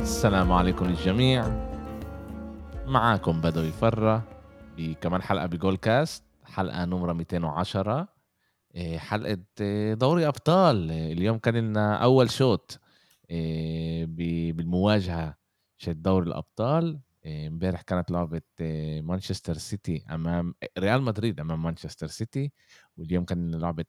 السلام عليكم للجميع. معاكم بدوي فرة بكمان حلقة بجول كاست حلقة نمرة 210 إيه، حلقة إيه، دوري أبطال. اليوم كان لنا أول شوط إيه، بالمواجهة شت دوري الأبطال. امبارح كانت لعبة مانشستر سيتي أمام ريال مدريد أمام مانشستر سيتي. واليوم كان لعبة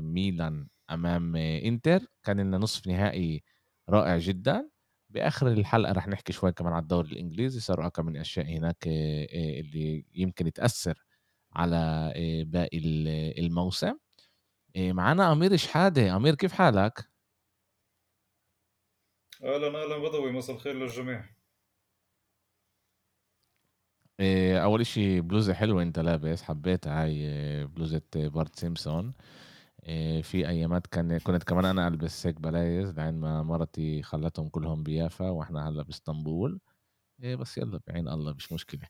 ميلان أمام إنتر. كان لنا نصف نهائي رائع جدا. بآخر الحلقة رح نحكي شوي كمان على الدوري الإنجليزي صاروا كم من أشياء هناك اللي يمكن تأثر على باقي الموسم. معنا أمير شحادة. أمير كيف حالك؟ أهلا أهلا بدوي. مساء الخير للجميع. أول إشي بلوزة حلوة أنت لابس. حبيتها هاي بلوزة بارت سيمبسون في أيامات كان كنت كمان أنا ألبس هيك بلايز لأن ما مرتي خلتهم كلهم بيافا وإحنا هلأ بإسطنبول. إيه بس يلا بعين الله مش مشكلة.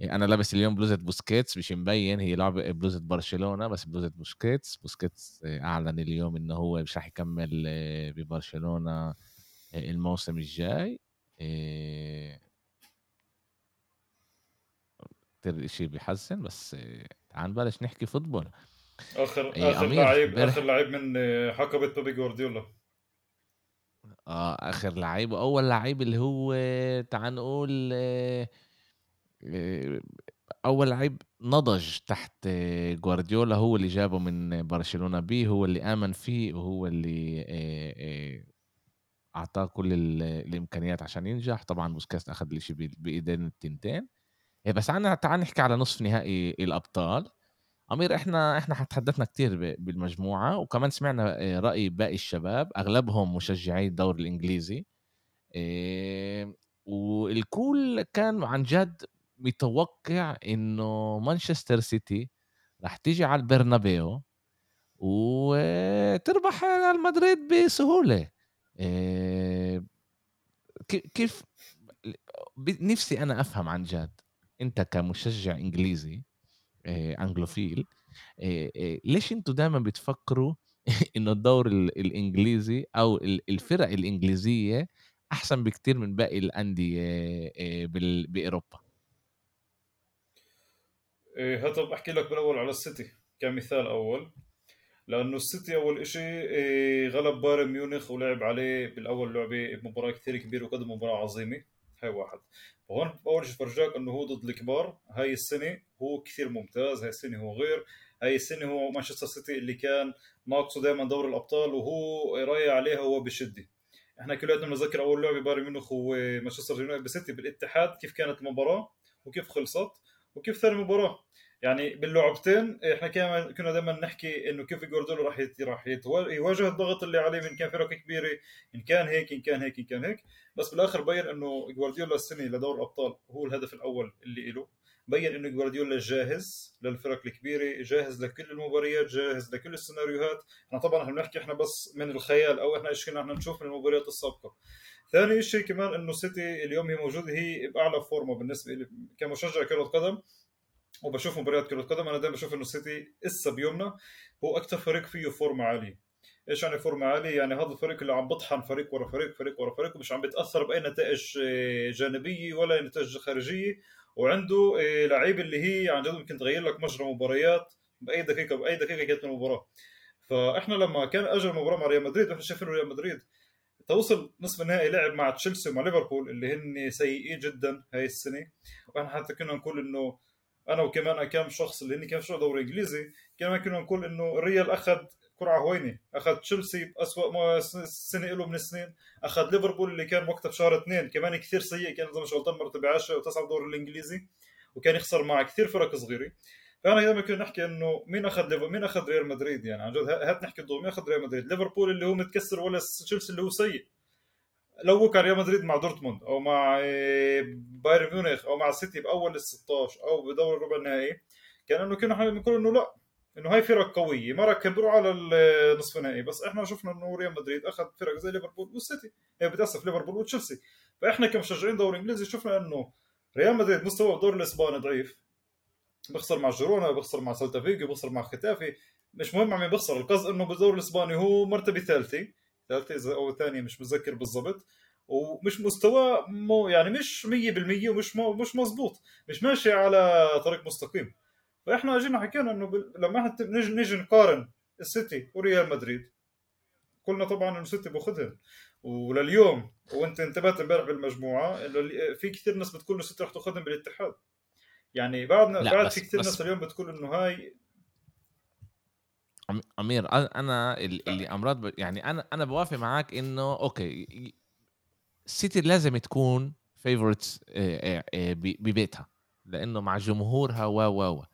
إيه أنا لابس اليوم بلوزة بوسكيتس مش مبين هي لعبة بلوزة برشلونة بس بلوزة بوسكيتس. بوسكيتس أعلن اليوم إنه هو مش راح يكمل ببرشلونة الموسم الجاي. كثير شيء بيحزن بس تعال نبلش نحكي football. اخر إيه آخر لعيب آخر لعيب من حقبه بيبي جوارديولا. آه آخر لعيب وأول لعيب اللي هو تعال نقول آه، آه، أول لعيب نضج تحت جوارديولا هو اللي جابه من برشلونة بي هو اللي آمن فيه وهو اللي آه، أعطاه كل الإمكانيات عشان ينجح. طبعا بوسكيتس أخذ الشيء بإيدين التنتين. بس عنا تعال نحكي على نصف نهائي الأبطال. أمير إحنا إحنا تحدثنا كثير بالمجموعة وكمان سمعنا آه، رأي باقي الشباب أغلبهم مشجعي الدوري الإنجليزي والكل كان عن جد متوقع إنه مانشستر سيتي راح تيجي على البرنابيو وتربح ريال مدريد بسهولة. كيف نفسي أنا أفهم عن جد أنت كمشجع إنجليزي anglophile ليش أنتوا دائما بتفكروا إنه الدوري الإنجليزي أو الفرق الإنجليزية أحسن بكتير من باقي الأندية بأوروبا؟ إيه هذا بحكي لك بالأول على السيتي كمثال أول. لأنه السيتي أول شيء إيه غلب بايرن ميونخ ولعب عليه بالأول لعبة مباراه كثير كبيرة وقدم مباراة عظيمة. هاي واحد. وهون أول شيء فرجاك إنه هو ضد الكبار. هاي السنة هو كثير ممتاز هاي السنة هو غير. هاي السنة هو مانشستر سيتي اللي كان ناقصه دائما دوري الأبطال وهو رايح عليها هو بشدة. إحنا كلياتنا بنتذكر أول لعبة بايرن ميونخ ومانشستر يونايتد بالاتحاد كيف كانت المباراة وكيف خلصت وكيف ثاني مباراة. يعني باللعبتين إحنا كنا كنا دائما نحكي إنه كيف جوارديولا راح راح يواجه الضغط اللي عليه من كان فرق كبيرة إن كان هيك إن كان هيك إن كان هيك. بس بالآخر بين إنه جوارديولا السنة لدور الأبطال هو الهدف الأول اللي له بين إنه جوارديولا جاهز للفرق الكبيرة جاهز لكل المباريات جاهز لكل السيناريوهات. إحنا طبعا إحنا بنحكي إحنا بس من الخيال أو إحنا إيش كنا إحنا نشوف من المباريات السابقة. ثاني شيء كمان إنه سيتي اليوم هي موجودة هي بأعلى فورمة بالنسبة لي كمشجع كرة قدم. وبشوف مباريات كرة قدم. أنا دائما بشوف إنه السيتي إسا بيومنا هو أكثر فريق فيه فورمه عاليه إيش يعني فورمه عاليه يعني هذا الفريق اللي عم بطحن فريق ورا فريق فريق ورا فريق ومش عم بيتأثر بأي نتائج آه، جانبية ولا نتائج خارجية. وعنده آه، لعيبه اللي هي عن جد ممكن تغير لك مجرى مباريات بأي دقيقة بأي دقيقة كانت المباراة. فإحنا لما كان اجى المباراة مع ريال مدريد إحنا شايفين ريال مدريد توصل نصف النهائي لعب مع تشيلسي ومع ليفربول اللي هن سيئين جدا هاي السنة. وإحنا حتى كنا نقول إنه أنا وكمان كم شخص اللي هن كان شو دوري إنجليزي كمان كنا نقول إنه الريال أخذ قرعة هوينة أخذ تشيلسي باسوء سنة له من السنين أخذ ليفربول اللي كان وقتها بشهر اثنين كمان كثير سيء كان إذا مش غلطان مرتبة 10 وتسعه بالدوري الإنجليزي وكان يخسر مع كثير فرق صغيرة. فأنا دائما كنا نحكي إنه مين أخذ مين أخذ ريال مدريد يعني عن جد هات نحكي الضوء مين أخذ ريال مدريد؟ ليفربول اللي هو متكسر ولا تشيلسي اللي هو سيء. لو كان ريال مدريد مع دورتموند أو مع آه، بايرن ميونخ أو مع السيتي بأول ال 16 أو بدور الربع النهائي كان إنه كنا نقول إنه لا إنه هاي فرق قوية. ما ركبوا على النصف النهائي بس إحنا شفنا إنه ريال مدريد أخذ فرق زي ليفربول والسيتي. هي بتأسف ليفربول وتشيلسي. فإحنا كمشجعين دوري إنجليزي شفنا إنه ريال مدريد مستوى الدوري الإسباني ضعيف. بيخسر مع جيرونا بيخسر مع سيلتا فيغو بيخسر مع خيتافي. مش مهم عم بيخسر القصد إنه بالدوري الإسباني هو مرتبة ثالثة. ثالثه أو ثانية مش متذكر بالضبط ومش مستواه مو يعني مش 100% ومش مو مش مزبوط مش ماشي على طريق مستقيم. فإحنا أجينا حكينا إنه بال... لما إحنا نجي, نجي نقارن السيتي وريال مدريد قلنا طبعا إنه السيتي باخذهم ولليوم وأنت انتبهت إمبارح بالمجموعة إنه في كثير ناس بتقول إنه السيتي رح تاخذهم بالاتحاد. يعني بعد بعد في كثير ناس اليوم بتقول إنه هاي أمير أنا اللي أمراض يعني أنا أنا بوافق معك إنه أوكي السيتي لازم تكون favorites ببيتها لأنه مع جمهورها و و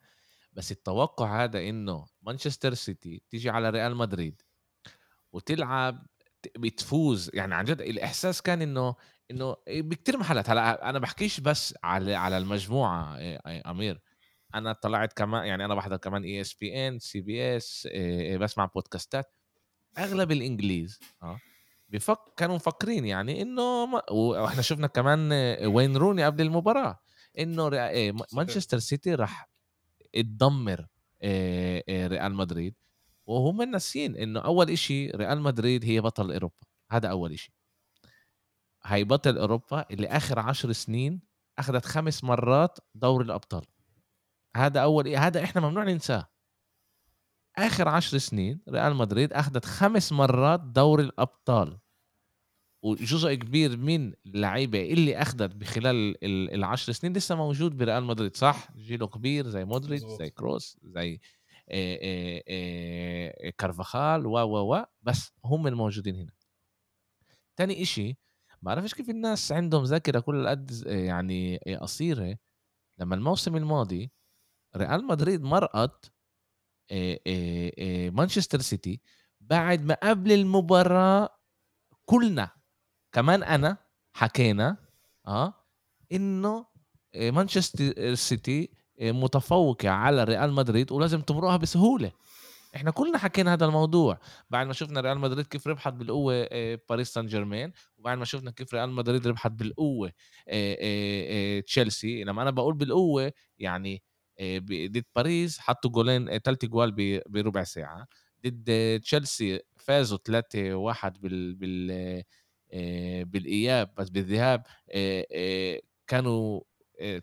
بس التوقع هذا إنه مانشستر سيتي تيجي على ريال مدريد وتلعب بتفوز يعني عن جد الإحساس كان إنه إنه بكتير محلات. هلأ أنا بحكيش بس على على المجموعة أمير. أنا طلعت كمان يعني أنا بحضر كمان اي اس بي ان سي بي اس بسمع بودكاستات أغلب الإنجليز آه بفك كانوا مفكرين يعني إنه ما... وإحنا شفنا كمان وين روني قبل المباراة إنه مانشستر سيتي راح تدمر ريال مدريد وهم ناسيين إنه أول إشي ريال مدريد هي بطل أوروبا هذا أول إشي. هي بطل أوروبا اللي آخر عشر سنين أخذت خمس مرات دوري الأبطال. هذا أول إيه هذا إحنا ممنوع ننساه. آخر عشر سنين ريال مدريد أخذت خمس مرات دوري الأبطال. وجزء كبير من اللعيبة اللي أخذت بخلال العشر سنين لسه موجود بريال مدريد صح؟ جيله كبير زي مودريتش زي كروس زي كارفاخال و و و بس هم الموجودين هنا. تاني إشي بعرفش كيف الناس عندهم ذاكرة كل قد يعني قصيرة. لما الموسم الماضي ريال مدريد مرقت مانشستر سيتي بعد ما قبل المباراة كلنا كمان أنا حكينا آه إنه مانشستر سيتي متفوقة على ريال مدريد ولازم تمرقها بسهولة. إحنا كلنا حكينا هذا الموضوع. بعد ما شفنا ريال مدريد كيف ربحت بالقوة باريس سان جيرمان وبعد ما شفنا كيف ريال مدريد ربحت بالقوة تشيلسي لما أنا بقول بالقوة يعني ضد باريس حطوا جولين ثلاث جوال بربع ساعة. ضد تشيلسي فازوا 3 1 بال بال بالإياب بس بالذهاب كانوا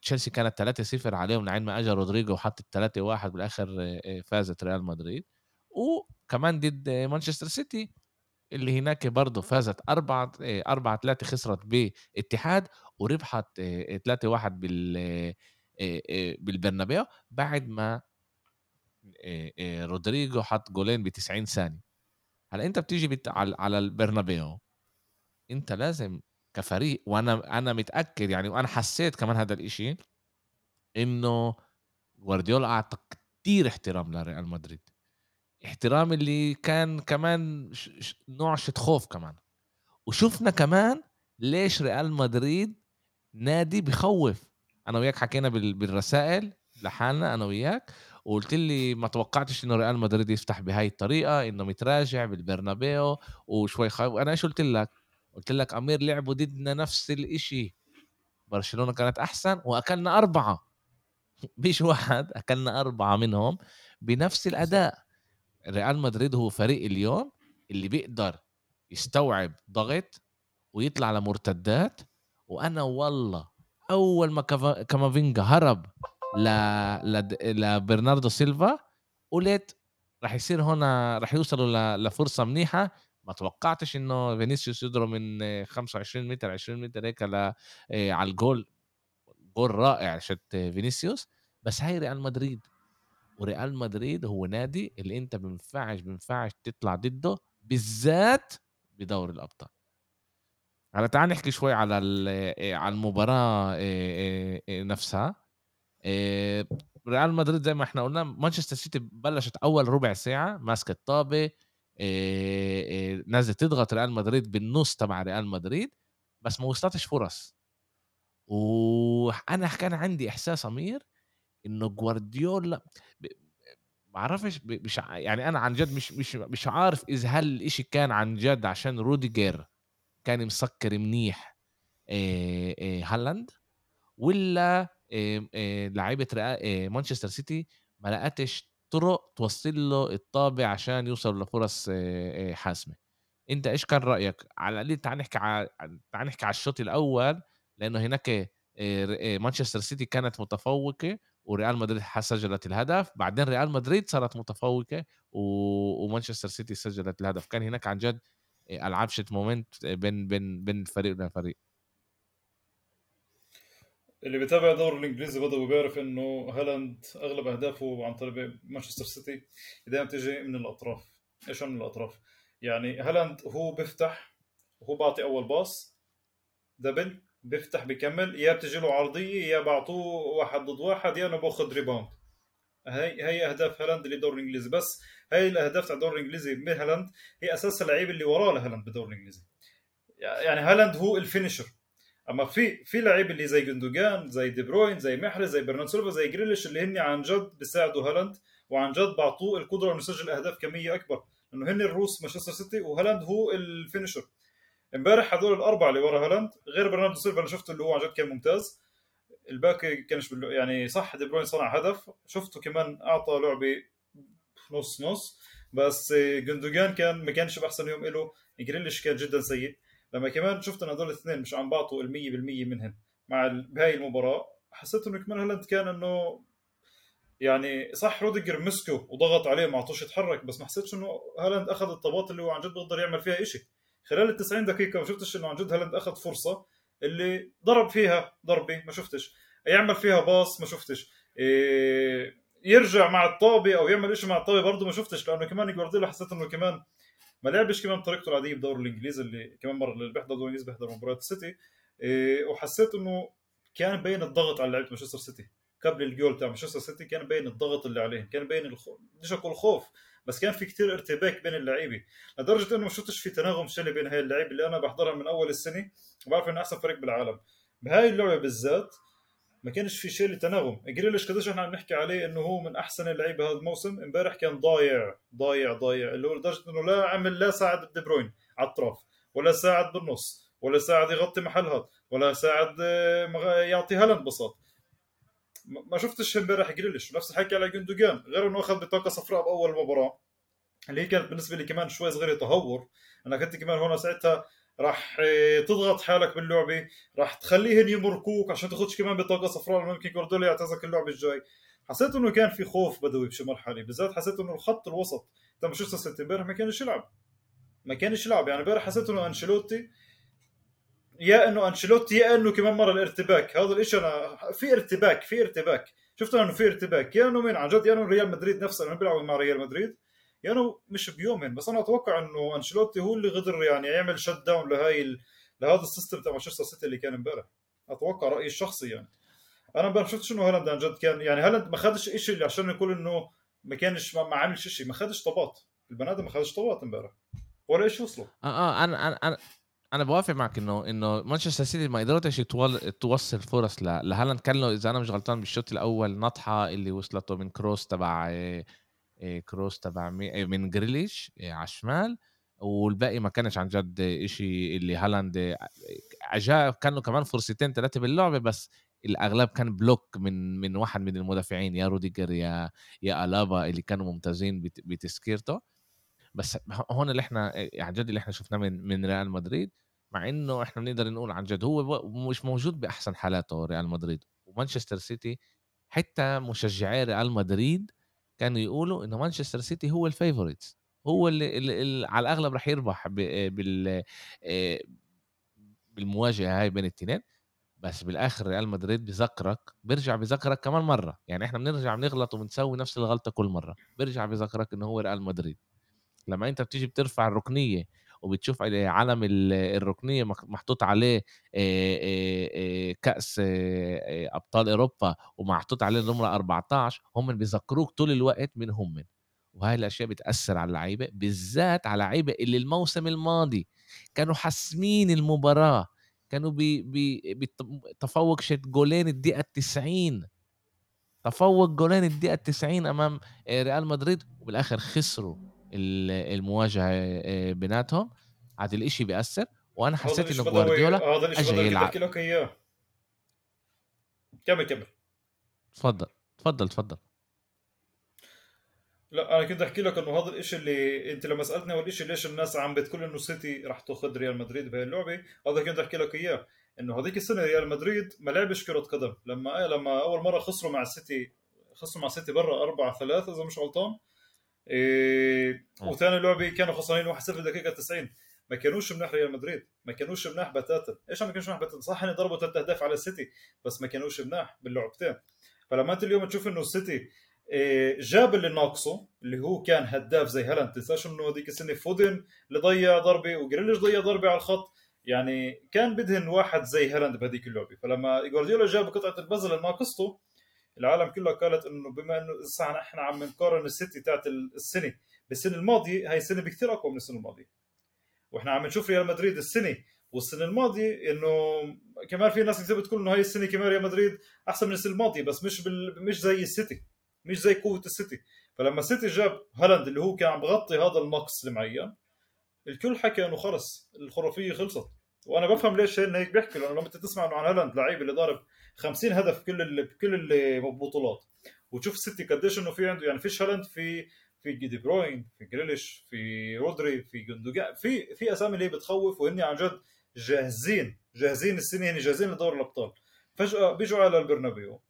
تشيلسي كانت 3-0 عليهم لحين ما اجى رودريجو وحط 3-1 بالآخر فازت ريال مدريد. وكمان ضد مانشستر سيتي اللي هناك برضه فازت 4 4 3 خسرت باتحاد وربحت 3 1 بال بالبرنابيو بعد ما رودريجو حط جولين ب 90 ثانية. هلا أنت بتيجي بت... على البرنابيو؟ أنت لازم كفريق وأنا أنا متأكد يعني وأنا حسيت كمان هذا الإشي إنه جوارديولا أعطى كثير احترام لريال مدريد. احترام اللي كان كمان نوع شت خوف كمان. وشفنا كمان ليش ريال مدريد نادي بخوف. أنا وياك حكينا بالرسائل لحالنا أنا وياك وقلت لي ما توقعتش إنه ريال مدريد يفتح بهاي الطريقة إنه متراجع بالبرنابيو وشوي خايف. أنا إيش قلت لك؟ قلت لك أمير لعبوا ضدنا نفس الإشي. برشلونة كانت أحسن وأكلنا أربعة. مش واحد أكلنا أربعة منهم بنفس الأداء. ريال مدريد هو فريق اليوم اللي بيقدر يستوعب ضغط ويطلع لمرتدات وأنا والله أول ما كامافينجا هرب ل... ل... لبرناردو سيلفا قلت رح يصير هنا رح يوصلوا ل... لفرصة منيحة. ما توقعتش إنه فينيسيوس يضرب من 25 متر 20 متر هيك آه، على الجول. جول رائع شت فينيسيوس. بس هاي ريال مدريد. وريال مدريد هو نادي اللي أنت بينفعش بينفعش تطلع ضده بالذات بدوري الأبطال. هلا تعال نحكي شوي على آه، على المباراة آه، نفسها. ريال مدريد زي ما إحنا قلنا مانشستر سيتي بلشت أول ربع ساعة ماسكة الطابة نازلة تضغط ريال مدريد بالنص تبع ريال مدريد بس ما وصلتش فرص. وأنا كان عندي إحساس أمير إنه جوارديولا بعرفش مش يعني أنا عن جد مش مش مش عارف اذا هل الاشي كان عن جد عشان روديجر كان مسكر منيح هالاند ولا لعيبة مانشستر سيتي ما لقتش طرق توصل له الطابة عشان يوصل لفرص حاسمة. انت إيش كان رأيك؟ على القليل تعال نحكي على تعال نحكي على الشوط الأول لأنه هناك مانشستر سيتي كانت متفوقة وريال مدريد سجلت الهدف بعدين ريال مدريد صارت متفوقة ومانشستر سيتي سجلت الهدف. كان هناك عن جد ألعاب shift moment بين بين بين فريق لفريق اللي بيتابع الدوري الإنجليزي بدو بيعرف إنه هالاند أغلب أهدافه عن طريق مانشستر سيتي دائما تيجي من الأطراف. إيش من الأطراف؟ يعني هالاند هو بيفتح وهو بعطي أول pass double بيفتح بكمل يا بتجي له عرضية يا بعطوه واحد ضد واحد يا إنه بأخذ rebound هي هي أهداف هالاند اللي الدوري الانجليزي بس هي الأهداف تاع الدوري الانجليزي من هالاند هي أساس اللعيب اللي وراه لهالاند بالدوري الانجليزي يعني هالاند هو ال finisher أما في في لعيب اللي زي جندوجان زي دي بروين زي محرز زي برناردو سيلفا زي جريليش اللي هن عن جد بيساعدوا هالاند وعن جد بعطوه القدرة إنه يسجل أهداف كمية أكبر. لأنه هن الروس مانشستر سيتي وهالاند هو ال finisher امبارح هذول الأربعة اللي ورا هالاند غير برناردو سيلفا أنا شفته اللي هو عن جد كان ممتاز الباقي كانش يعني صح دي بروين صنع هدف. شفته كمان أعطى لعبة نص نص بس جندوجان كان ما كانش بأحسن يوم له جريليش كان جدا سيء. لما كمان شفت إن هذول الاثنين مش عم بعطوا ال 100% منهم مع بهاي المباراة حسيت إنه كمان هالاند كان إنه يعني صح روديجر مسكه وضغط عليه ما عطوش يتحرك بس ما حسيتش إنه هالاند أخذ الطابات اللي هو عن جد بيقدر يعمل فيها شيء خلال ال 90 دقيقة ما شفتش إنه عن جد هالاند أخذ فرصة. اللي ضرب فيها ضربة ما شفتش. يعمل فيها pass ما شفتش. إيه يرجع مع الطابة أو يعمل شيء مع الطابة برضه ما شفتش لأنه كمان جوارديولا حسيت إنه كمان ما لعبش كمان بطريقته العادية بالدوري الإنجليزي اللي كمان مرة اللي بيحضر الدوري الإنجليزي بيحضر مباريات السيتي. إيه وحسيت إنه كان بين الضغط على لعيبة مانشستر سيتي. قبل الجول بتاع مانشستر سيتي كان بين الضغط اللي عليهم كان بين الخوف بديش أقول خوف بس كان في كتير ارتباك بين اللعيبة. لدرجة إنه ما شفتش في تناغم شلي بين هاي اللعيبة اللي أنا بحضرها من أول السنة. وبعرف إنه أحسن فريق بالعالم. بهاي اللعبة بالذات ما كانش في شيء لتناغم. جريليش قديش إحنا عم نحكي عليه إنه هو من أحسن اللعيبة هذا الموسم. إمبارح كان ضايع ضايع ضايع. اللي هو لدرجة إنه لا عمل لا ساعد دي بروين على الطرف ولا ساعد بالنص ولا ساعد يغطي محل هذا ولا ساعد آه، يعطي هالاند بساط. ما شفتش امبارح جريليش. نفس الحكي على جندوجان غير إنه أخذ بطاقة صفراء بأول مباراة اللي هي كانت بالنسبة لي كمان شوي صغيرة تهور. أنا كنت كمان هون ساعتها راح آه، تضغط حالك باللعبة راح تخليهن يمركوك عشان تاخذش كمان بطاقة صفراء ممكن جوارديولا يعتزك اللعبة الجاي. حسيت إنه كان في خوف بدوي بشي مرحله بالذات حسيت إنه الخط الوسط مانشستر سيتي امبارح ما كانش يلعب. ما كانش يلعب. يعني امبارح حسيت إنه أنشيلوتي يا إنه أنشيلوتي يا إنه كمان مرة الارتباك. هذا الشيء أنا في ارتباك في ارتباك. شفت إنه في ارتباك. يا إنه مين عن جد؟ يا إنه ريال مدريد نفسه لما بيلعبوا مع ريال مدريد. يعني مش بيومين بس أنا أتوقع إنه أنشيلوتي هو اللي قدر يعني يعمل shut down لهي ال... لهذا ال system تبع مانشستر سيتي اللي كان إمبارح. أتوقع رأيي الشخصي يعني. أنا ما شفتش إنه هالاند عن جد كان يعني هالاند ما خدش شيء اللي عشان يقول إنه ما كانش ما, عملش شيء ما خدش طبات. البني ما خدش طبات إمبارح. ولا إيش وصلوا. آه آه أنا أنا أنا بوافق معك إنه إنه مانشستر سيتي ما قدرتش توصل فرص لهالاند. كان له إذا أنا مش غلطان بالشوط الأول نطحه اللي وصلته من كروس تبع كروس تبع من جريليش على الشمال. والباقي ما كانش عن جد شيء اللي هالاند اجا كانوا كمان فرصتين ثلاثة باللعبة بس الأغلب كان block من من واحد من المدافعين يا روديجر يا يا ألابا اللي كانوا ممتازين بتسكيرته بس هون اللي إحنا عن جد اللي إحنا شفناه من من ريال مدريد مع إنه إحنا بنقدر نقول عن جد هو مش موجود بأحسن حالاته ريال مدريد. ومانشستر سيتي حتى مشجعي ريال مدريد كانوا يقولوا إنه مانشستر سيتي هو ال favorites. هو اللي, اللي, اللي على الأغلب راح يربح بال بالمواجهة هاي بين الاثنين بس بالآخر ريال مدريد بذكرك بيرجع بذكرك كمان مرة. يعني إحنا بنرجع بنغلط وبنسوي نفس الغلطة كل مرة. بيرجع بذكرك إنه هو ريال مدريد. لما أنت بتيجي بترفع الركنية وبتشوف علم الركنية محطوط عليه كأس أبطال أوروبا ومحطوط عليه النمره 14 هم بيذكروك طول الوقت من هم. وهاي الأشياء بتأثر على اللعيبة بالذات على لعيبه اللي الموسم الماضي كانوا حاسمين المباراة كانوا بتفوق شت جولين الدقيقة 90 تفوق جولين الدقيقة 90 أمام ريال مدريد وبالآخر خسروا. المواجهة بيناتهم. هذا الاشي بيأثر وأنا حسيت إنه جوارديولا الشيء اجى بحكي لك إياه. كمل كمل. تفضل تفضل تفضل. لا أنا كنت أحكي لك إنه هذا الإشي اللي أنت لما سألتني اول شيء ليش الناس عم بتقول إنه سيتي راح تاخذ ريال مدريد بهي اللعبة هذا كنت أحكي لك إياه. إنه هذيك السنة ريال مدريد ما لعبش كرة قدم. لما آه، لما أول مرة خسروا مع السيتي خسروا مع السيتي برا 4 3 إذا مش غلطان إيه وثاني لعبة كانوا خسرانين 1-0 دقيقة 90 ما كانوش مناح ريال مدريد ما كانوش مناح بتاتا إيش ما كانوش مناح بتاتا صح اني ضربوا ثلاث أهداف على السيتي بس ما كانوش مناح باللعبتين فلما أنت اليوم تشوف إنه السيتي إيه، جاب اللي ناقصه اللي هو كان هداف زي هالاند تنساش إنه هذيك السنة فودن اللي ضيع ضربة وجريليش ضيع ضربة على الخط. يعني كان بدهن واحد زي هالاند بهذيك اللعبة. فلما جوارديولا جاب قطعة البازل اللي ناقصته العالم كلها قالت إنه بما إنه لسه إحنا عم نقارن السيتي تاعت السنة بالسنة الماضية هاي السنة بكثير أقوى من السنة الماضية. وإحنا عم نشوف ريال مدريد السنة والسنة الماضية إنه كمان في ناس كثير بتقول إنه هاي السنة كمان ريال مدريد أحسن من السنة الماضية بس مش بال... مش زي السيتي مش زي قوة السيتي. فلما السيتي جاب هالاند اللي هو كان عم بغطي هذا النقص المعين الكل حكى إنه خلص الخرافية خلصت. وأنا بفهم ليش هيك بيحكوا لأنه لما تسمع انه عن هالاند لعيب اللي ضارب 50 هدف كل بكل البطولات وتشوف السيتي قديش إنه في عنده يعني فيش هالاند في في دي بروين في جريليش في رودري في جندوجان في في أسامي اللي بتخوف وهن عن جد جاهزين جاهزين السنة هن جاهزين لدور الأبطال. فجأة بيجوا على البرنابيو.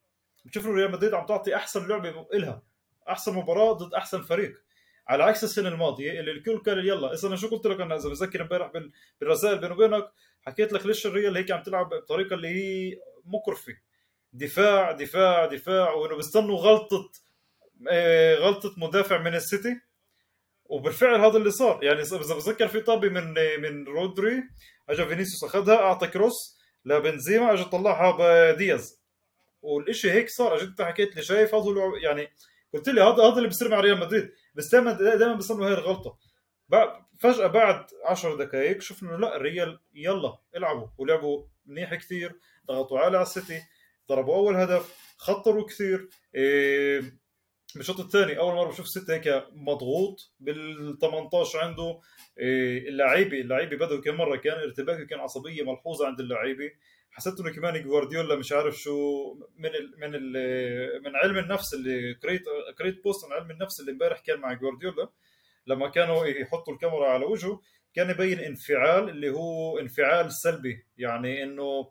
بتشوفوا ريال مدريد عم تعطي أحسن لعبة إلها. أحسن مباراة ضد أحسن فريق. على عكس السنة الماضية اللي الكل قال يلا إذا أنا شو قلت لك أنا إذا بذكر إمبارح بالرسائل بيني وبينك حكيت لك ليش الريال هيك عم تلعب بطريقة اللي هي مقرفه دفاع دفاع دفاع وإنه بيستنوا غلطة آه، غلطة مدافع من السيتي. وبالفعل هذا اللي صار. يعني اذا بتذكر في طابة من من رودري اجى فينيسيوس أخذها أعطى cross لبنزيما اجى طلعها بدياز والشيء هيك صار. اجيت أنت حكيت لي شايف هذا يعني قلت لي هذا هذا اللي بيصير مع ريال مدريد. بس دائما دائما بيصيروا هاي الغلطة. فجأة بعد 10 دقائق شفنا لا الريال يلا إلعبوا ولعبوا منيح كثير ضغطوا على السيتي ضربوا أول هدف خطروا كثير. إيه بالشوط الثاني أول مرة بشوف سيتي هيك مضغوط بال 18 عنده. إيه اللعيبه اللعيبة بدوا كم مرة كان ارتباك كان عصبية ملحوظة عند اللعيبة. حسيت إنه كمان جوارديولا مش عارف شو من ال من ال من علم النفس اللي قريت قريت بوست عن علم النفس اللي امبارح كان مع جوارديولا لما كانوا يحطوا الكاميرا على وجهه. كان يبين انفعال اللي هو انفعال سلبي يعني إنه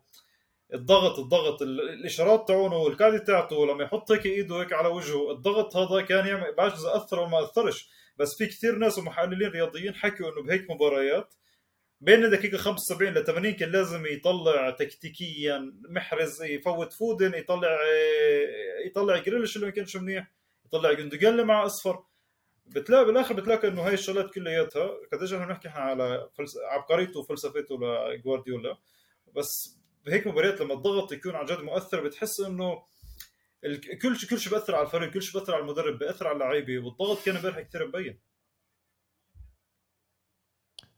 الضغط الضغط الإشارات تاعونه والقاعده تاعته لما يحط هيك إيده هيك على وجهه الضغط هذا كان يعمل بعرف إذا أثر ولا ما أثرش. بس في كثير ناس ومحللين رياضيين حكوا إنه بهيك مباريات بين دقيقة 75 ل 80 كان لازم يطلع تكتيكيا محرز يفوت فودن يطلع يطلع جريليش اللي ما كانش منيح يطلع جندوجان اللي مع أصفر. بتلاقي بالاخر بتلاقي إنه هاي الشغلات كلياتها قديش إحنا بنحكي على فلس... عبقريته وفلسفته لجوارديولا. بس بهيك مباريات لما الضغط يكون عن جد مؤثر بتحس إنه كل شيء كل شيء بأثر على الفريق كل شيء بأثر على المدرب بأثر على اللعيبة والضغط كان امبارح كثير مبين.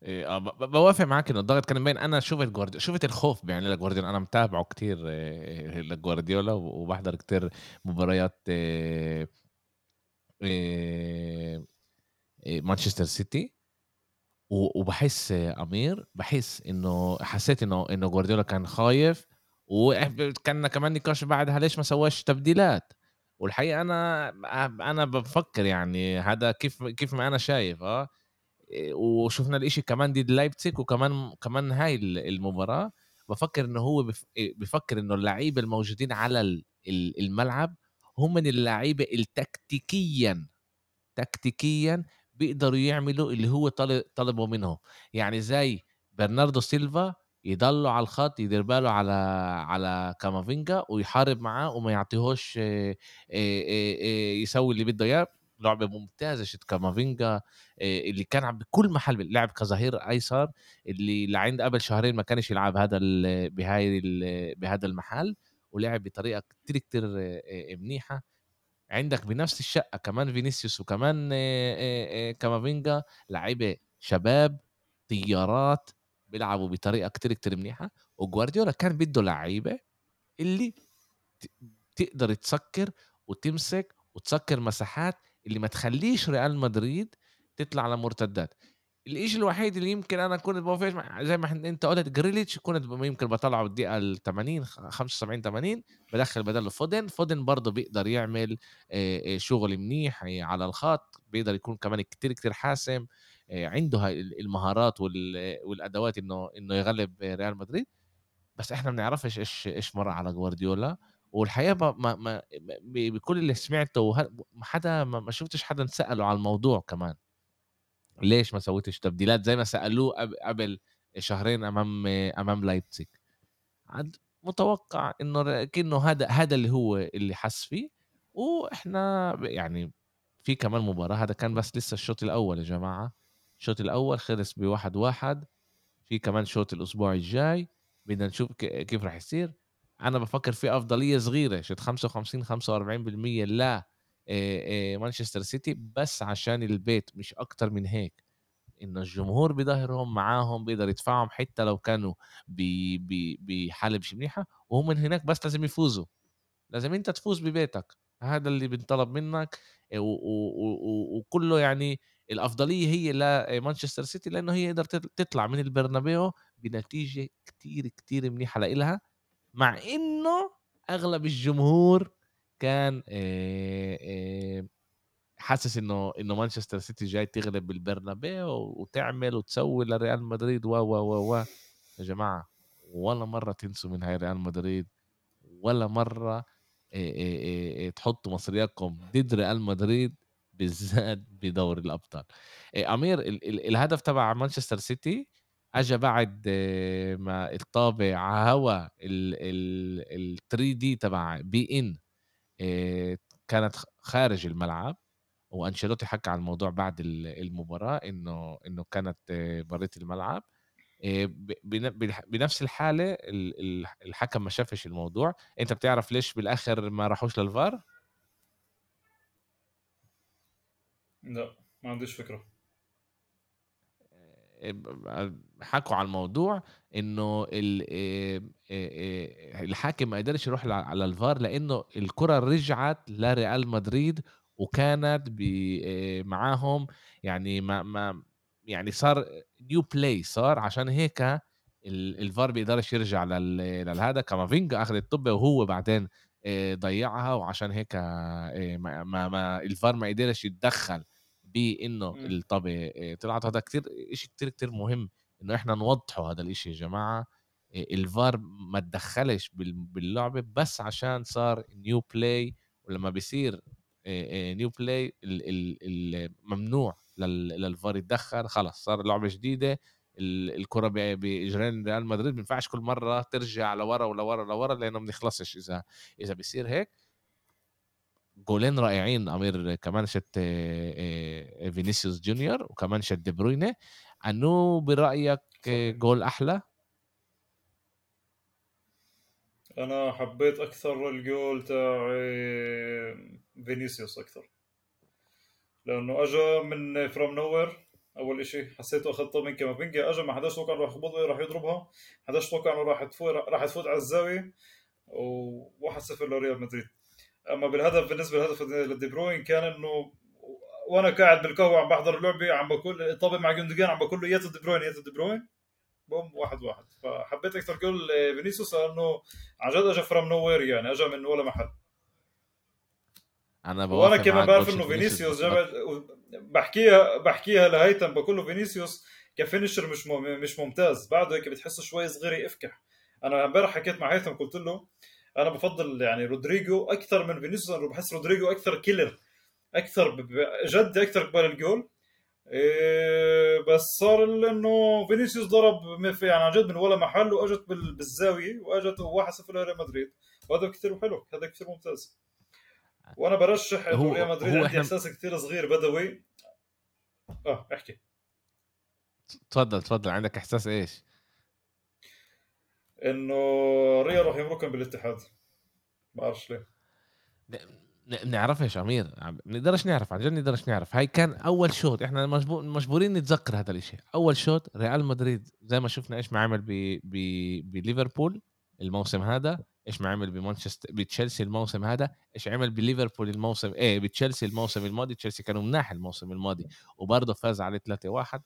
إيه آه بوافق معاك إنه الضغط كان مبين. أنا شفت جوارديولا شفت الخوف يعني لجوارديولا. أنا متابعه كتير إيه لجوارديولا وبحضر كتير مباريات إيه إيه مانشستر سيتي. وبحس أمير بحس إنه حسيت إنه إنه جوارديولا كان خايف. وكان كمان نقاش بعدها ليش ما سواش تبديلات؟ والحقيقة أنا أنا بفكر يعني هذا كيف كيف ما أنا شايف آه. وشفنا الإشي كمان ضد لايبتسيك وكمان كمان هاي المباراة. بفكر إنه هو بفكر إنه اللعيبة الموجودين على الملعب هم من اللعيبة التكتيكيا تكتيكيا بيقدروا يعملوا اللي هو طلبه منهم. يعني زي برناردو سيلفا يضلوا على الخط يدير باله على على كامافينجا ويحارب معاه وما يعطيهوش يسوي اللي بده إياه. لعبة ممتازة شت كامافينجا اللي كان بكل محل لعب كظهير أيسر اللي لعند قبل شهرين ما كانش يلعب هذا بهاي بهذا المحل. ولعب بطريقة كتير كتير منيحة. عندك بنفس الشقة كمان فينيسيوس وكمان كامافينجا لعيبة شباب طيارات بيلعبوا بطريقة كتير كتير منيحة. وجوارديولا كان بده لعيبة اللي تقدر تسكر وتمسك وتسكر مساحات اللي ما تخليش ريال مدريد تطلع على مرتدات. الإشي الوحيد اللي يمكن أنا كنت بوافقش زي ما أنت قُلت جريليش كنت يمكن باطلّعه الدقيقة ال80 75 80 بادخّل بداله فودن، فودن برضه بيقدر يعمل آآ شغل منيح على الخط، بيقدر يكون كمان كتير، كتير حاسم، عنده المهارات وال والأدوات إنه إنه يغلّب ريال مدريد، بس إحنا ما بنعرفش إيش إيش مَر على جوارديولا، والحقيقة ما ما بكل اللي سمعته ما حدا ما شُفتش حدا انسأله على الموضوع كمان. ليش ما سويتش تبديلات زي ما سألوه قبل شهرين أمام أمام لايبزيج. عاد متوقع إنه كأنه هذا هذا اللي هو اللي حس فيه وإحنا يعني في كمان مباراة هذا كان بس لسه الشوط الأول يا جماعة. الشوط الأول خلص بواحد واحد في كمان شوط الأسبوع الجاي بدنا نشوف كيف راح يصير. أنا بفكر في أفضلية صغيرة شوط 55 45% لا مانشستر سيتي بس عشان البيت مش أكتر من هيك. انه الجمهور بظهرهم معاهم بيقدر يدفعهم حتى لو كانوا بحاله مش منيحة وهم من هناك بس لازم يفوزوا. لازم أنت تفوز ببيتك. هذا اللي بنطلب منك وكله يعني الأفضلية هي لمانشستر سيتي لأنه هي قدرت تطلع من البرنابيو بنتيجة كتير كتير منيحة لإلها مع إنه أغلب الجمهور كان حاسس إنه إنه مانشستر سيتي جاي تغلب بالبرنابيو وتعمل وتسوي لريال مدريد و و و و. يا جماعة ولا مرة تنسوا من هاي ريال مدريد ولا مرة تحطوا مصرياتكم ضد ريال مدريد بالذات بدوري الأبطال. أمير الهدف تبع مانشستر سيتي اجى بعد ما الطابع هوا ال 3 دي تبع بي إن. كانت خارج الملعب وأنشيلوتي حكى عن الموضوع بعد المباراة إنه إنه كانت بريت الملعب. بنفس الحالة الحكم ما شافش الموضوع. أنت بتعرف ليش بالآخر ما راحوش للفار؟ لا ما عنديش فكرة. حكوا على الموضوع إنه الحاكم ما قدرش يروح على الفار لأنه الكرة رجعت لريال مدريد وكانت معاهم. يعني ما ما يعني صار new play صار عشان هيك الفار بيقدرش يرجع لهذا كامافينجا أخذ الطابة وهو بعدين ضيعها وعشان هيك ما, ما, ما الفار ما قدرش يتدخل. بإنه إمم. الطابة طلعت هذا كتير شيء كتير كتير مهم إنه إحنا نوضحه هذا الإشي يا جماعة الفار ما تدخلش باللعبة بس عشان صار new play ولما بيصير new play الممنوع للفار يتدخل خلص صار لعبة جديدة الكرة بإجرين ريال مدريد ما ينفعش كل مرة ترجع لورا ولورا لورا لأنه ما بنخلصش إذا إذا بيصير هيك جولين رائعين أمير كمان shot فينيسيوس جونيور وكمان shot دي بروين. أنو برأيك جول أحلى؟ أنا حبيت أكثر الجول تاع فينيسيوس أكثر. لأنه اجى من from nowhere أول شيء حسيته أخذته من كامافينجا اجى ما حداش توقع إنه راح يخبطه راح يضربها. حداش توقع إنه راح تفوت راح تفوت على الزاوية. و1-0 لريال مدريد. أما بالهدف بالنسبة للهدف لدي بروين كان إنه وأنا قاعد بالقهوة عم بحضر اللعبة عم بقول طبعا مع جندوجان عم بقول له يا دي بروين يا دي بروين. بوم واحد واحد. فحبيت أكثر جول فينيسيوس لأنه عن جد اجى from nowhere يعني اجى من ولا محل. أنا وأنا كمان بعرف إنه فينيسيوس بحكيها بحكيها لهيثم بقول له فينيسيوس ك finisher مش مش ممتاز بعده هيك بتحسه شوي صغير يفكح. أنا امبارح حكيت مع هيثم قلت له أنا بفضل يعني رودريجو أكثر من فينيسيوس أنا بحس رودريجو أكثر killer أكثر جد أكثر قبل الجول. إيه بس صار إنه فينيسيوس ضرب يعني عن جد من ولا محل وأجت بالزاوية وأجت 1-0 لريال مدريد. وهذا كثير حلو هذا كثير ممتاز. وأنا برشح إنه ريال مدريد عندي إحنا... إحساس كثير صغير بدوي آه احكي. تفضل تفضل. عندك إحساس إيش؟ إنه ريال راح يمرقهم بالاتحاد. ما بعرفش ليه نعرفش امير نقدرش نعرف عن جد نقدرش نعرف. هاي كان أول شوط. إحنا مجبورين نتذكر هذا الإشي. أول شوط ريال مدريد زي ما شفنا إيش ما عمل بليفربول الموسم هذا إيش ما عمل بمانشستر بتشيلسي الموسم هذا إيش عمل بليفربول الموسم إيه بتشيلسي الموسم الماضي. تشيلسي كانوا مناح الموسم الماضي. وبرضه فاز عليه 3-1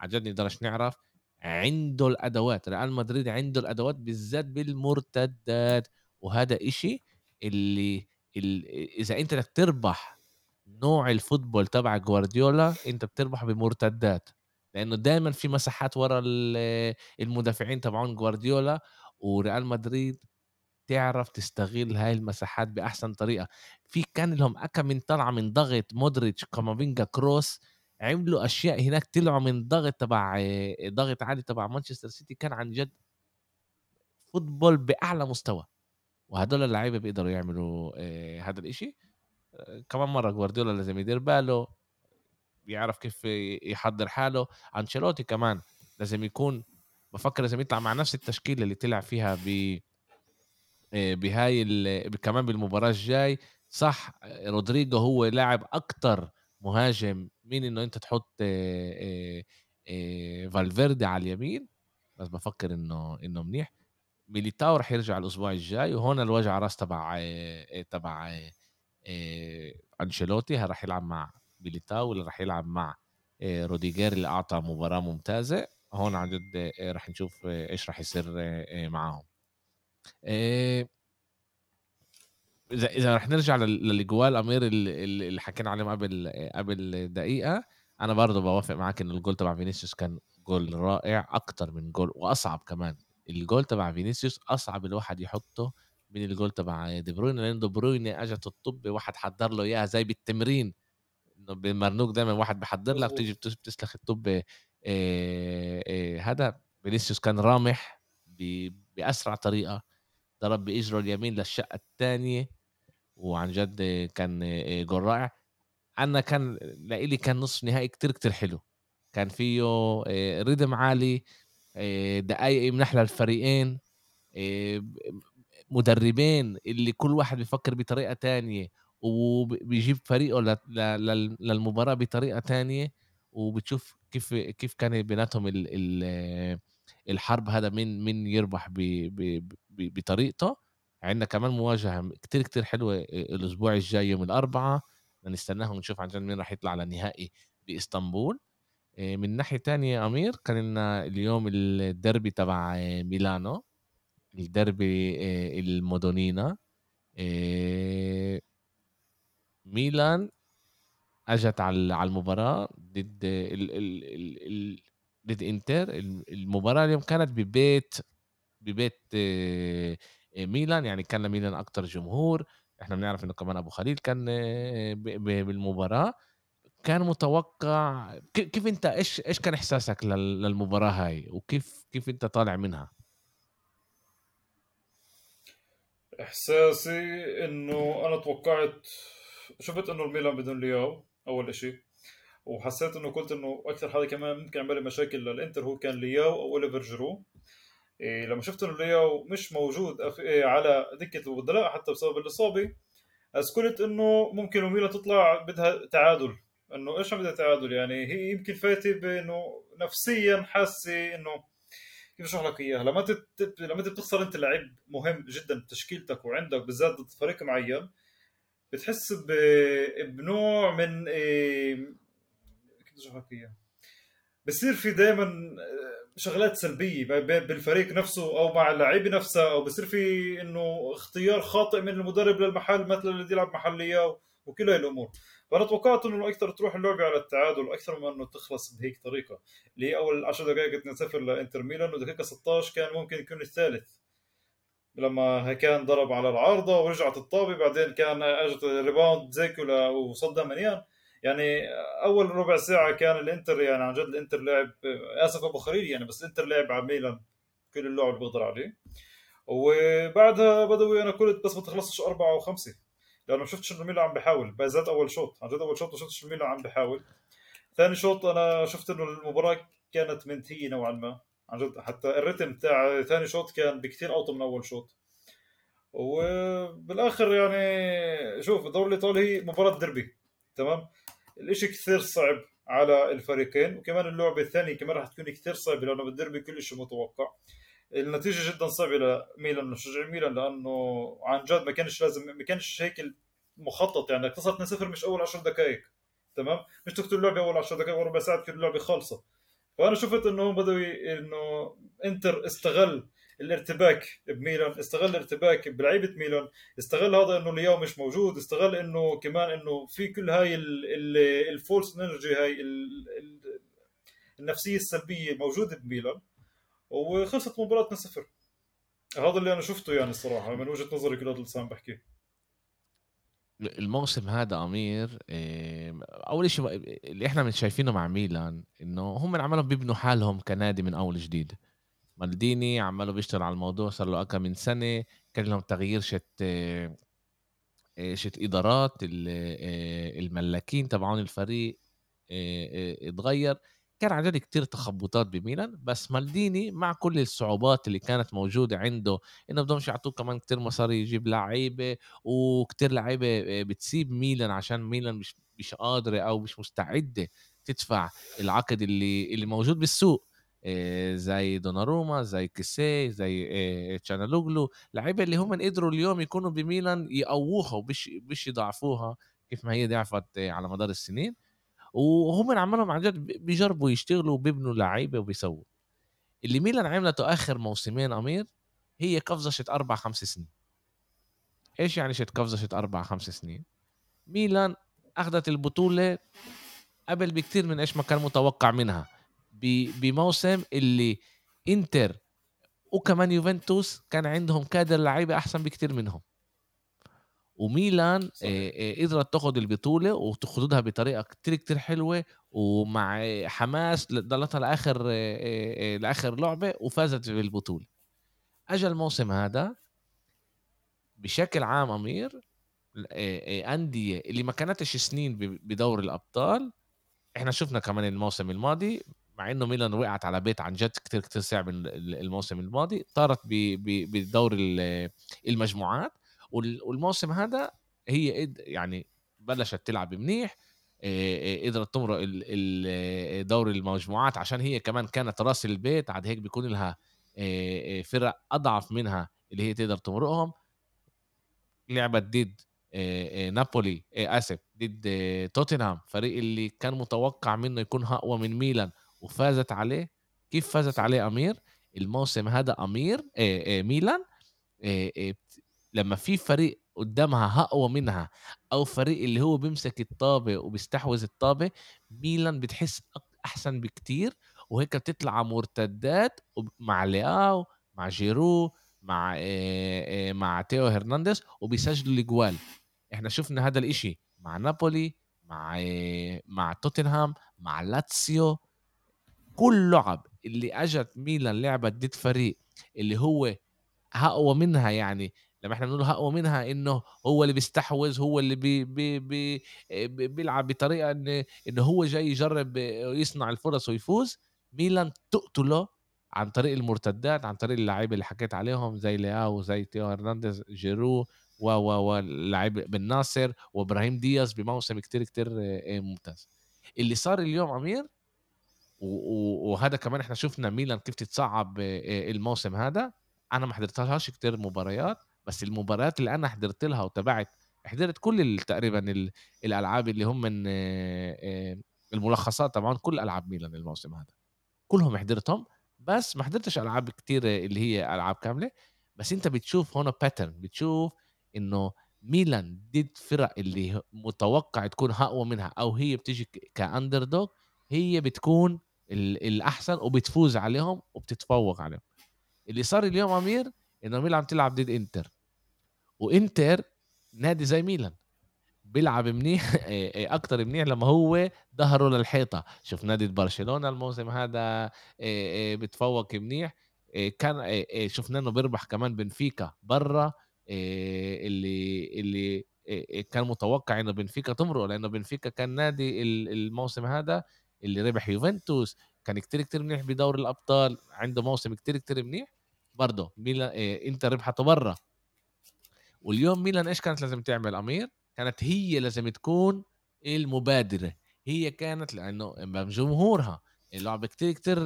عن جد نقدرش نعرف. عنده الأدوات ريال مدريد عنده الأدوات بالذات بالمرتدات. وهذا إشي اللي, اللي إذا أنت بدك تربح نوع الفوتبول تبع جوارديولا أنت بتربح بمرتدات. لأنه دائما في مساحات ورا المدافعين تبعون جوارديولا وريال مدريد تعرف تستغل هاي المساحات بأحسن طريقة. في كان لهم أكم من طلعة من ضغط مودريتش كامافينجا كروس عملوا أشياء هناك طلعوا من ضغط تبع ضغط عالي تبع مانشستر سيتي كان عن جد football بأعلى مستوى. وهدول اللعيبة بيقدروا يعملوا آه، هذا الإشي. آه، كمان مرة جوارديولا لازم يدير باله بيعرف كيف يحضر حاله. أنشيلوتي كمان لازم يكون بفكر لازم يطلع مع نفس التشكيلة اللي طلع فيها ب آه، بهاي كمان بالمباراة الجاي. صح رودريجو هو لاعب أكتر مهاجم مين إنه أنت تحط فالفيردي على اليمين؟ بس بفكر إنه إنه منيح. ميليتاو رح يرجع الأسبوع الجاي وهون الوجع راس تبع تبع أنشيلوتي. راح يلعب مع ميليتاو اللي راح يلعب مع روديجير اللي أعطى مباراة ممتازة. هون عن جد راح نشوف إيش راح يصير معاهم. إذا إذا رح نرجع للجوال أمير اللي, اللي حكينا عليهم قبل قبل دقيقة أنا برضه بوافق معاك إن الجول تبع فينيسيوس كان جول رائع أكتر من جول وأصعب كمان. الجول تبع فينيسيوس أصعب الواحد يحطه من الجول تبع دي بروين لأن دي بروين أجت الطابة واحد حضر له إياها زي بالتمرين. إنه بالمرنوق دايما واحد بحضر لك بتيجي بتسلخ الطابة هذا. فينيسيوس كان رامح بأسرع طريقة ضرب بإجره اليمين للشقة الثانية. وعن جد كان جول رائع. أنا كان لإلي كان نصف نهائي كتير كتير حلو. كان فيه ريدم عالي دقايق منحلى الفريقين مدربين اللي كل واحد بيفكر بطريقة تانية وبيجيب فريقه للمباراة بطريقة تانية. وبتشوف كيف كيف كان بيناتهم الحرب هذا مين مين يربح بطريقته. عندنا كمان مواجهة كتير كتير حلوة الأسبوع الجاي يوم الأربعاء نستناهم ونشوف عن جد مين راح يطلع على النهائي بإسطنبول. من ناحية تانية أمير كان لنا اليوم الدربي تبع ميلانو الدربي المودونينا. ميلان أجت على المباراة ضد ال ال ال ضد إنتر. المباراة اليوم كانت ببيت ببيت ميلان يعني كان ميلان أكثر جمهور. إحنا بنعرف انه كمان أبو خليل كان بالمباراة. كان متوقع كيف أنت إيش إيش كان إحساسك للمباراة هاي؟ وكيف كيف أنت طالع منها؟ إحساسي إنه أنا توقعت شفت إنه الميلان بدون لياو أول إشي. وحسيت إنه قلت إنه أكثر حدا كمان ممكن يعمل مشاكل للإنتر هو كان لياو أو أوليفر جيرو. إيه لما شفت إنه لياو مش موجود إيه على دكة البدلاء حتى بسبب الإصابة قلت إنه ممكن الميلان تطلع بدها تعادل. إنه إيش بدها تعادل؟ يعني هي يمكن فايتة بإنه نفسيا حاسة إنه كيف أشرح لك إياها؟ لما تت... لما أنت بتخسر أنت لعيب مهم جدا بتشكيلتك وعندك بالذات ضد فريق معين بتحس ب... بنوع من إيه... كيف أشرح لك إياها؟ بصير في دائما شغلات سلبية بالفريق نفسه أو مع اللعيبه نفسها أو بصير في إنه اختيار خاطئ من المدرب للمحل مثلا اللي يلعب محلية وكل هاي الأمور. فأنا توقعت إنه أكثر تروح اللعبة على التعادل أكثر من إنه تخلص بهيك طريقة. اللي هي أول 10 دقائق 2-0 لإنتر ميلان ودقيقة 16 كان ممكن يكون الثالث. لما كان ضرب على العارضة ورجعت الطابة بعدين كان أجت ريباوند زيكو وصدها منيان. يعني أول ربع ساعة كان الإنتر يعني عن جد الإنتر لعب آسف أبو خليل يعني بس الإنتر لعب على ميلان كل اللعب اللي بيقدر عليه. وبعدها بدوي أنا قلت بس ما تخلصش أربعة أو خمسه لأنه ما شفتش إنه ميلان عم بيحاول بالذات أول شوط عن جد أول شوط ما شفتش ميلان عم بيحاول ثاني شوط أنا شفت إنه المباراة كانت منتهية نوعا ما عن جد حتى الريتم تاع ثاني شوط كان بكثير أوطى من أول شوط. وبالآخر يعني شوف الدوري الإيطالي هي مباراة ديربي تمام؟ الإشي كثير صعب على الفريقين وكمان اللعبه الثانية كمان راح تكون كثير صعبة لأنه بالدربي كل شيء متوقع. النتيجة جدا صعبة لميلان مشجع ميلان لأنه عن جد ما كانش لازم ما كانش هيك مخطط يعني خسرت 2-0 مش أول 10 دقائق تمام؟ مش تقتل اللعبة أول 10 دقائق وربع ساعة تكون اللعبة خالصة. فأنا شفت إنه بدوا إنه إنتر استغل الارتباك بميلان استغل الارتباك بلعيبة ميلان استغل هذا إنه لياو مش موجود استغل إنه كمان إنه في كل هاي ال false energy هاي النفسية السلبية موجودة بميلان وخلصت مباراه 0 هذا اللي أنا شفته يعني الصراحة من وجهة نظري كل هذا اللي عم بحكي. الموسم هذا أمير أول شيء اللي إحنا من شايفينه مع ميلان إنه هم عمالهم بيبنوا حالهم كنادي من أول جديد. مالديني عماله بيشتغل على الموضوع صار له أكثر من سنة كان لهم تغيير شت شت إدارات الملاكين تبعون الفريق اتغير. كان عن جد كتير تخبطات بميلان بس مالديني مع كل الصعوبات اللي كانت موجودة عنده إنه بدهمش يعطوه كمان كتير مصاري يجيب لعيبة وكتير لعيبة بتسيب ميلان عشان ميلان مش مش قادرة أو مش مستعدة تدفع العقد اللي اللي موجود بالسوق. زي دوناروما زي كيسي زي تشانالوجلو لعيبة اللي هم قدروا اليوم يكونوا بميلان يقووها وبش بش يضعفوها كيف ما هي ضعفت على مدار السنين. وهم عمالهم عن جد بيجربوا يشتغلوا وبيبنوا لعيبة وبيسووا. اللي ميلان عملته آخر موسمين أمير هي قفزة أربع خمس سنين. إيش يعني شت قفزة أربع خمس سنين؟ ميلان أخذت البطولة قبل بكتير من إيش ما كان متوقع منها. بموسم اللي انتر وكمان يوفنتوس كان عندهم كادر لعيبة أحسن بكتير منهم. وميلان قدرت تاخذ البطولة وتاخذها بطريقة كتير كتير حلوة ومع حماس ضلتها لآخر لآخر لعبة وفازت بالبطولة. اجى الموسم هذا بشكل عام أمير أندية اللي ما كانتش سنين بدور الأبطال. إحنا شفنا كمان الموسم الماضي مع إنه ميلان وقعت على بيت عن جد كتير كتير صعب الموسم الماضي طارت بدور المجموعات والموسم هذا هي يعني بلشت تلعب منيح قدرت تمرق دور المجموعات عشان هي كمان كانت راس البيت عاد هيك بيكون لها فرق أضعف منها اللي هي تقدر تمرقهم. لعبت ضد نابولي آسف ضد توتنهام فريق اللي كان متوقع منه يكون أقوى من ميلان. وفازت عليه. كيف فازت عليه أمير؟ الموسم هذا أمير ميلان لما في فريق قدامها أقوى منها أو فريق اللي هو بيمسك الطابة وبيستحوذ الطابة ميلان بتحس أحسن بكتير. وهيك بتطلع مرتدات مع لياو مع جيرو مع مع تيو هرنانديز وبيسجلوا الأجوال. إحنا شفنا هذا الإشي مع نابولي مع مع توتنهام مع لاتسيو. كل لعب اللي اجت ميلان لعبت ضد فريق اللي هو اقوى منها يعني لما إحنا بنقول اقوى منها إنه هو اللي بيستحوذ هو اللي بي بي بي بيلعب بطريقة إن إنه هو جاي يجرب يصنع الفرص ويفوز. ميلان تقتله عن طريق المرتدات عن طريق اللعيبة اللي حكيت عليهم زي لياو زي تيو هرنانديز جيرو و و و بن ناصر وإبراهيم دياز بموسم كتير كتير ممتاز. اللي صار اليوم أمير وهذا كمان إحنا شفنا ميلان كيف تتصعب الموسم هذا. أنا ما حضرتهاش كتير مباريات بس المباريات اللي أنا حضرت لها وتابعت حضرت كل تقريبا الألعاب اللي هم من الملخصات طبعا كل ألعاب ميلان الموسم هذا. كلهم حضرتهم بس ما حضرتش ألعاب كتير اللي هي ألعاب كاملة. بس أنت بتشوف هنا pattern بتشوف إنه ميلان ضد فرق اللي متوقع تكون أقوى منها أو هي بتيجي ك underdog هي بتكون الأحسن وبتفوز عليهم وبتتفوق عليهم. اللي صار اليوم أمير إنه ميلان عم تلعب ضد إنتر. وإنتر نادي زي ميلان. بيلعب منيح أكتر منيح لما هو ظهره للحيطة. شوف نادي برشلونة الموسم هذا بتفوق منيح. كان شفنا إنه بيربح كمان بنفيكا برا. اللي اللي كان متوقع إنه بنفيكا تمرق لأنه بنفيكا كان نادي الموسم هذا اللي ربح يوفنتوس كان كتير كتير منيح بدور الأبطال عنده موسم كتير كتير منيح. برضه ميلان انت ربحته برا واليوم ميلان إيش كانت لازم تعمل أمير؟ كانت هي لازم تكون المبادرة. هي كانت لأنه جمهورها. اللعبه كتير كتير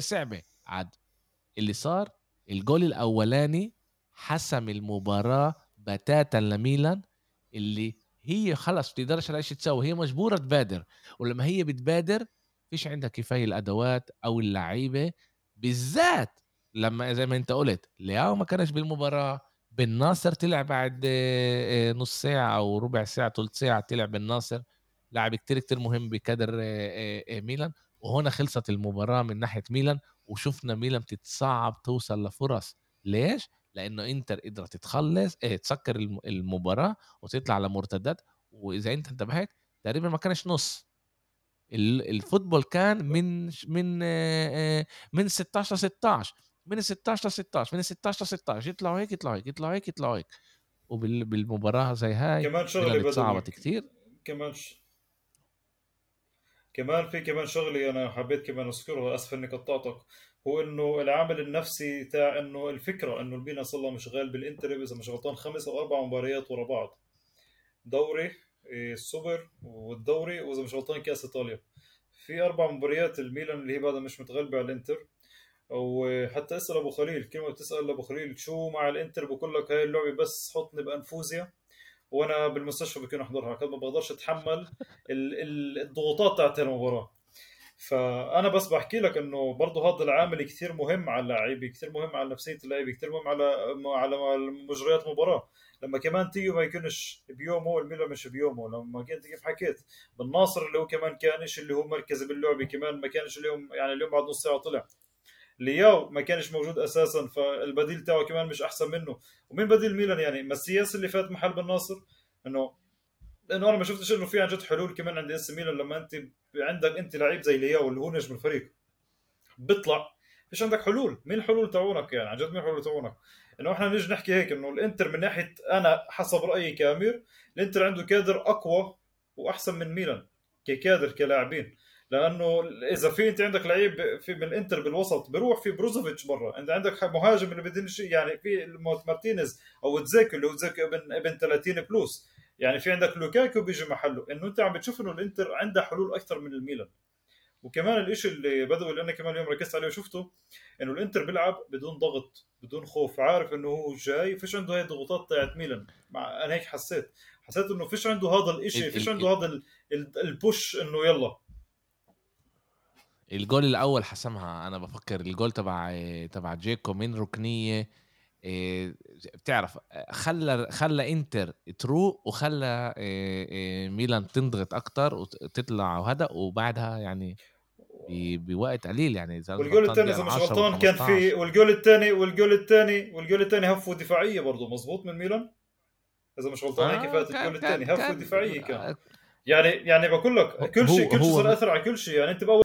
صعبة. عاد اللي صار الجول الأولاني حسم المباراة بتاتا لميلان اللي هي خلص بتقدرش على شيء تسوي هي مجبورة تبادر ولما هي بتبادر فيش عندها كفاية الأدوات أو اللعيبة بالذات لما زي ما أنت قُلت لياو ما كانش بالمباراة، بن ناصر طلع بعد آآ نُص ساعة أو ربع ساعة، تُلت ساعة طلع بن ناصر، لاعب كتير، كتير مهم بكادر آآ ميلان، وهنا خلصت المباراة من ناحية ميلان، وشُفنا ميلان بتتصعّب توصل لفُرَص، ليش؟ لإنه إنتر قدرت تخلّص آآ تسكّر الم المباراة وتطلع لمرتدات، وإذا أنت انتبهت تقريبًا ما كانش نُص، ال الفوتبول كان من من من 16 ل16 من ال16 ل16 من ال16 ل16 يطلعوا هيك، يطلعوا هيك، يطلعوا هيك، يطلعوا هيك، وبال بالمباراة زي هاي كمان شغله اتصعبت كتير. كمان ش... كمان في كمان شغله أنا حبيت كمان اذكرها أسف إني قطعتك. هو إنه العامل النفسي تاع إنه الفكرة إنه الميلان صار مشغال بالإنتر إذا مش غلطان خمس أو أربع مباريات ورا بعض. دوري إيه، السوبر والدوري وإذا مش غلطان كأس إيطاليا. في أربع مباريات الميلان اللي هي بعدها مش متغلبة على الإنتر. وحتى اسأل أبو خليل كلمة بتسأل أبو خليل شو مع الإنتر بقول لك هاي اللعبة بس حطني بانفوزيا وأنا بالمستشفى بكون أحضرها كنت ما بقدرش أتحمل الضغوطات تاعت المباراة. فأنا بس بحكي لك إنه برضه هذا العامل كثير مهم على اللاعب كثير مهم على نفسية اللاعب كثير مهم على على مجريات المباراة. لما كمان تيجي ما يكونش بيومه الميلان مش بيومه. لما كنت كيف حكيت بالناصر اللي هو كمان كانش اللي هو مركزي باللعبه كمان ما كانش اليوم يعني اليوم بعد نص ساعة طلع. لياو ما كانش موجود أساسا فالبديل تاعه كمان مش أحسن منه. ومين بديل ميلان يعني مسياس اللي فات محل بالناصر إنه لأنه أنا ما شفتش إنه في عن جد حلول كمان عند AC ميلان. لما أنت عندك انت لعيب زي لياو اللي هو نجم الفريق. بيطلع. فيش عندك حلول. مين الحلول تاعونك يعني؟ عن جد مين الحلول تاعونك انه إحنا نيجي نحكي هيك انه الانتر من ناحية أنا حسب رأيي كأمير الانتر عنده كادر أقوى وأحسن من ميلان ككادر كلاعبين. لأنه إذا في انت عندك لعيب في من الانتر بالوسط بروح في بروزوفيتش برا. انت عندك مهاجم اللي بدنش يعني في مارتينيز أو جيكو اللي هو جيكو ابن ابن 30 plus. يعني في عندك لوكاكو بيجي محله إنه أنت عم بتشوف إنه الإنتر عنده حلول أكثر من الميلان. وكمان الإشي اللي بدوي اللي أنا كمان اليوم ركزت عليه وشفته إنه الإنتر بيلعب بدون ضغط بدون خوف عارف إنه هو جاي فيش عنده هاي الضغوطات تاعت ميلان. مع أنا هيك حسيت. حسيت إنه فيش عنده هذا الإشي فيش عنده هذا ال push إنه يلا. الجول الأول حسمها أنا بفكر الجول تبع تبع جيكو من ركنية بتعرف خلى خلى انتر تروق وخلى آه، آه، ميلان تنضغط أكتر وتطلع وهذا وبعدها يعني بوقت قليل يعني والجول الثاني إذا مش غلطان كان في والجول الثاني والجول الثاني والجول الثاني هفوه دفاعية برضه مزبوط من ميلان؟ إذا مش غلطان هيك فات الجول الثاني هفوه دفاعية كان. يعني يعني بقول لك كل شيء كل شيء صار اثر على كل شيء يعني أنت بأول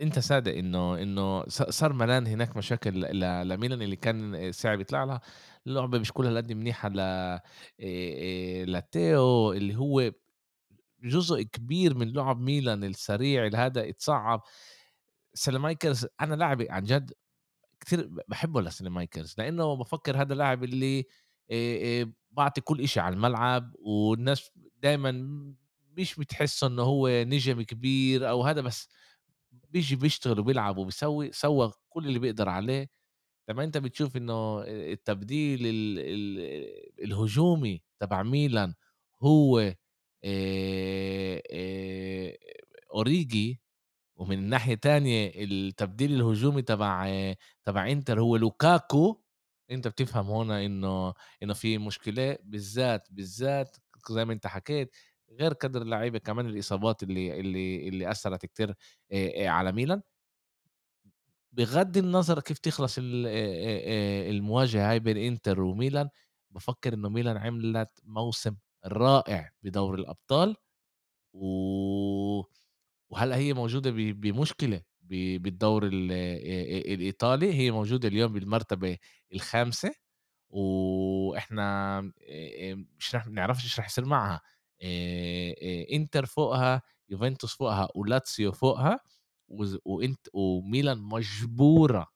انت صادق انه انه صار ميلان هناك مشاكل لميلان اللي كان صعب يطلع لها. اللعبة مش كلها قد منيحة ل لتيو اللي هو جزء كبير من لعب ميلان السريع هذا اتصعب ساليمايكرز أنا لاعب عن جد كثير بحبه لساليمايكرز لأنه بفكر هذا اللاعب اللي بعطي كل إشي على الملعب والناس دائما مش بتحس إنه هو نجم كبير أو هذا بس بيجي بيشتغل وبيلعب وبيسوي سوى كل اللي بيقدر عليه. لما أنت بتشوف إنه التبديل ال ال الهجومي تبع ميلان هو آآ آآ أوريجي ومن الناحيه تانية التبديل الهجومي تبع تبع إنتر هو لوكاكو. أنت بتفهم هنا إنه إنه في مشكلة بالذات بالذات زي ما أنت حكيت غير قدر اللعيبة كمان الإصابات اللي اللي اللي أثرت كتير على ميلان. بغض النظر كيف تخلص المواجهة هاي بين إنتر وميلان بفكر إنه ميلان عملت موسم رائع بدور الأبطال و... وهلا هي موجودة بمشكلة بالدور الإيطالي؟ هي موجودة اليوم بالمرتبة الخامسة وإحنا مش نعرفش إيش رح يصير معها. إنتر فوقها يوفنتوس فوقها ولاتسيو فوقها وانت وميلان مجبورة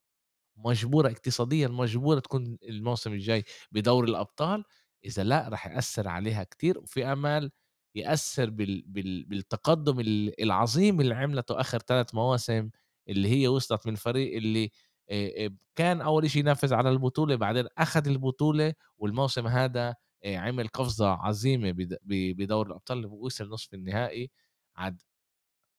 مجبورة اقتصاديا مجبورة تكون الموسم الجاي بدور الأبطال. إذا لأ راح يأثر عليها كتير وفي أمل يأثر بال... بال... بالتقدم العظيم اللي عملته آخر ثلاث مواسم اللي هي وصلت من فريق اللي كان أول شيء ينافس على البطولة بعدين أخذ البطولة والموسم هذا عمل قفزة عظيمة بدور الأبطال وصل نصف النهائي عاد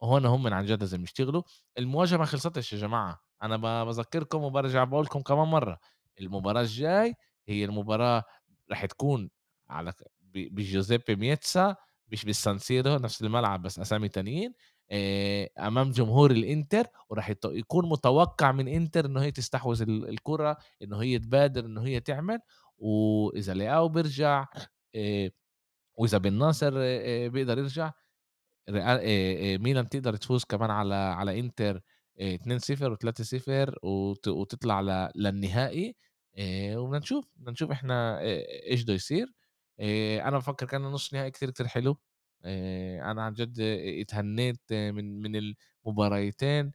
هون هم عن جد لازم يشتغلوا. المواجهة ما خلصتش يا جماعة. أنا بذكركم وبرجع بقول لكم كمان مرة. المباراة الجاي هي المباراة رح تكون على بجوزيبي ميتسا مش بالسانسيرو نفس الملعب بس أسامي تانيين أمام جمهور الإنتر وراح يكون متوقع من إنتر إنه هي تستحوذ الكرة إنه هي تبادر إنه هي تعمل. وإذا لقاو بيرجع وإذا بن ناصر بيقدر يرجع ميلان تقدر تفوز كمان على على إنتر 2-0 و3-0 وتطلع للنهائي وبدنا نشوف بدنا نشوف إحنا إيش بده يصير. أنا بفكر كان نص نهائي كثير كثير حلو. أنا عن جد اتهنيت من من المباريتين.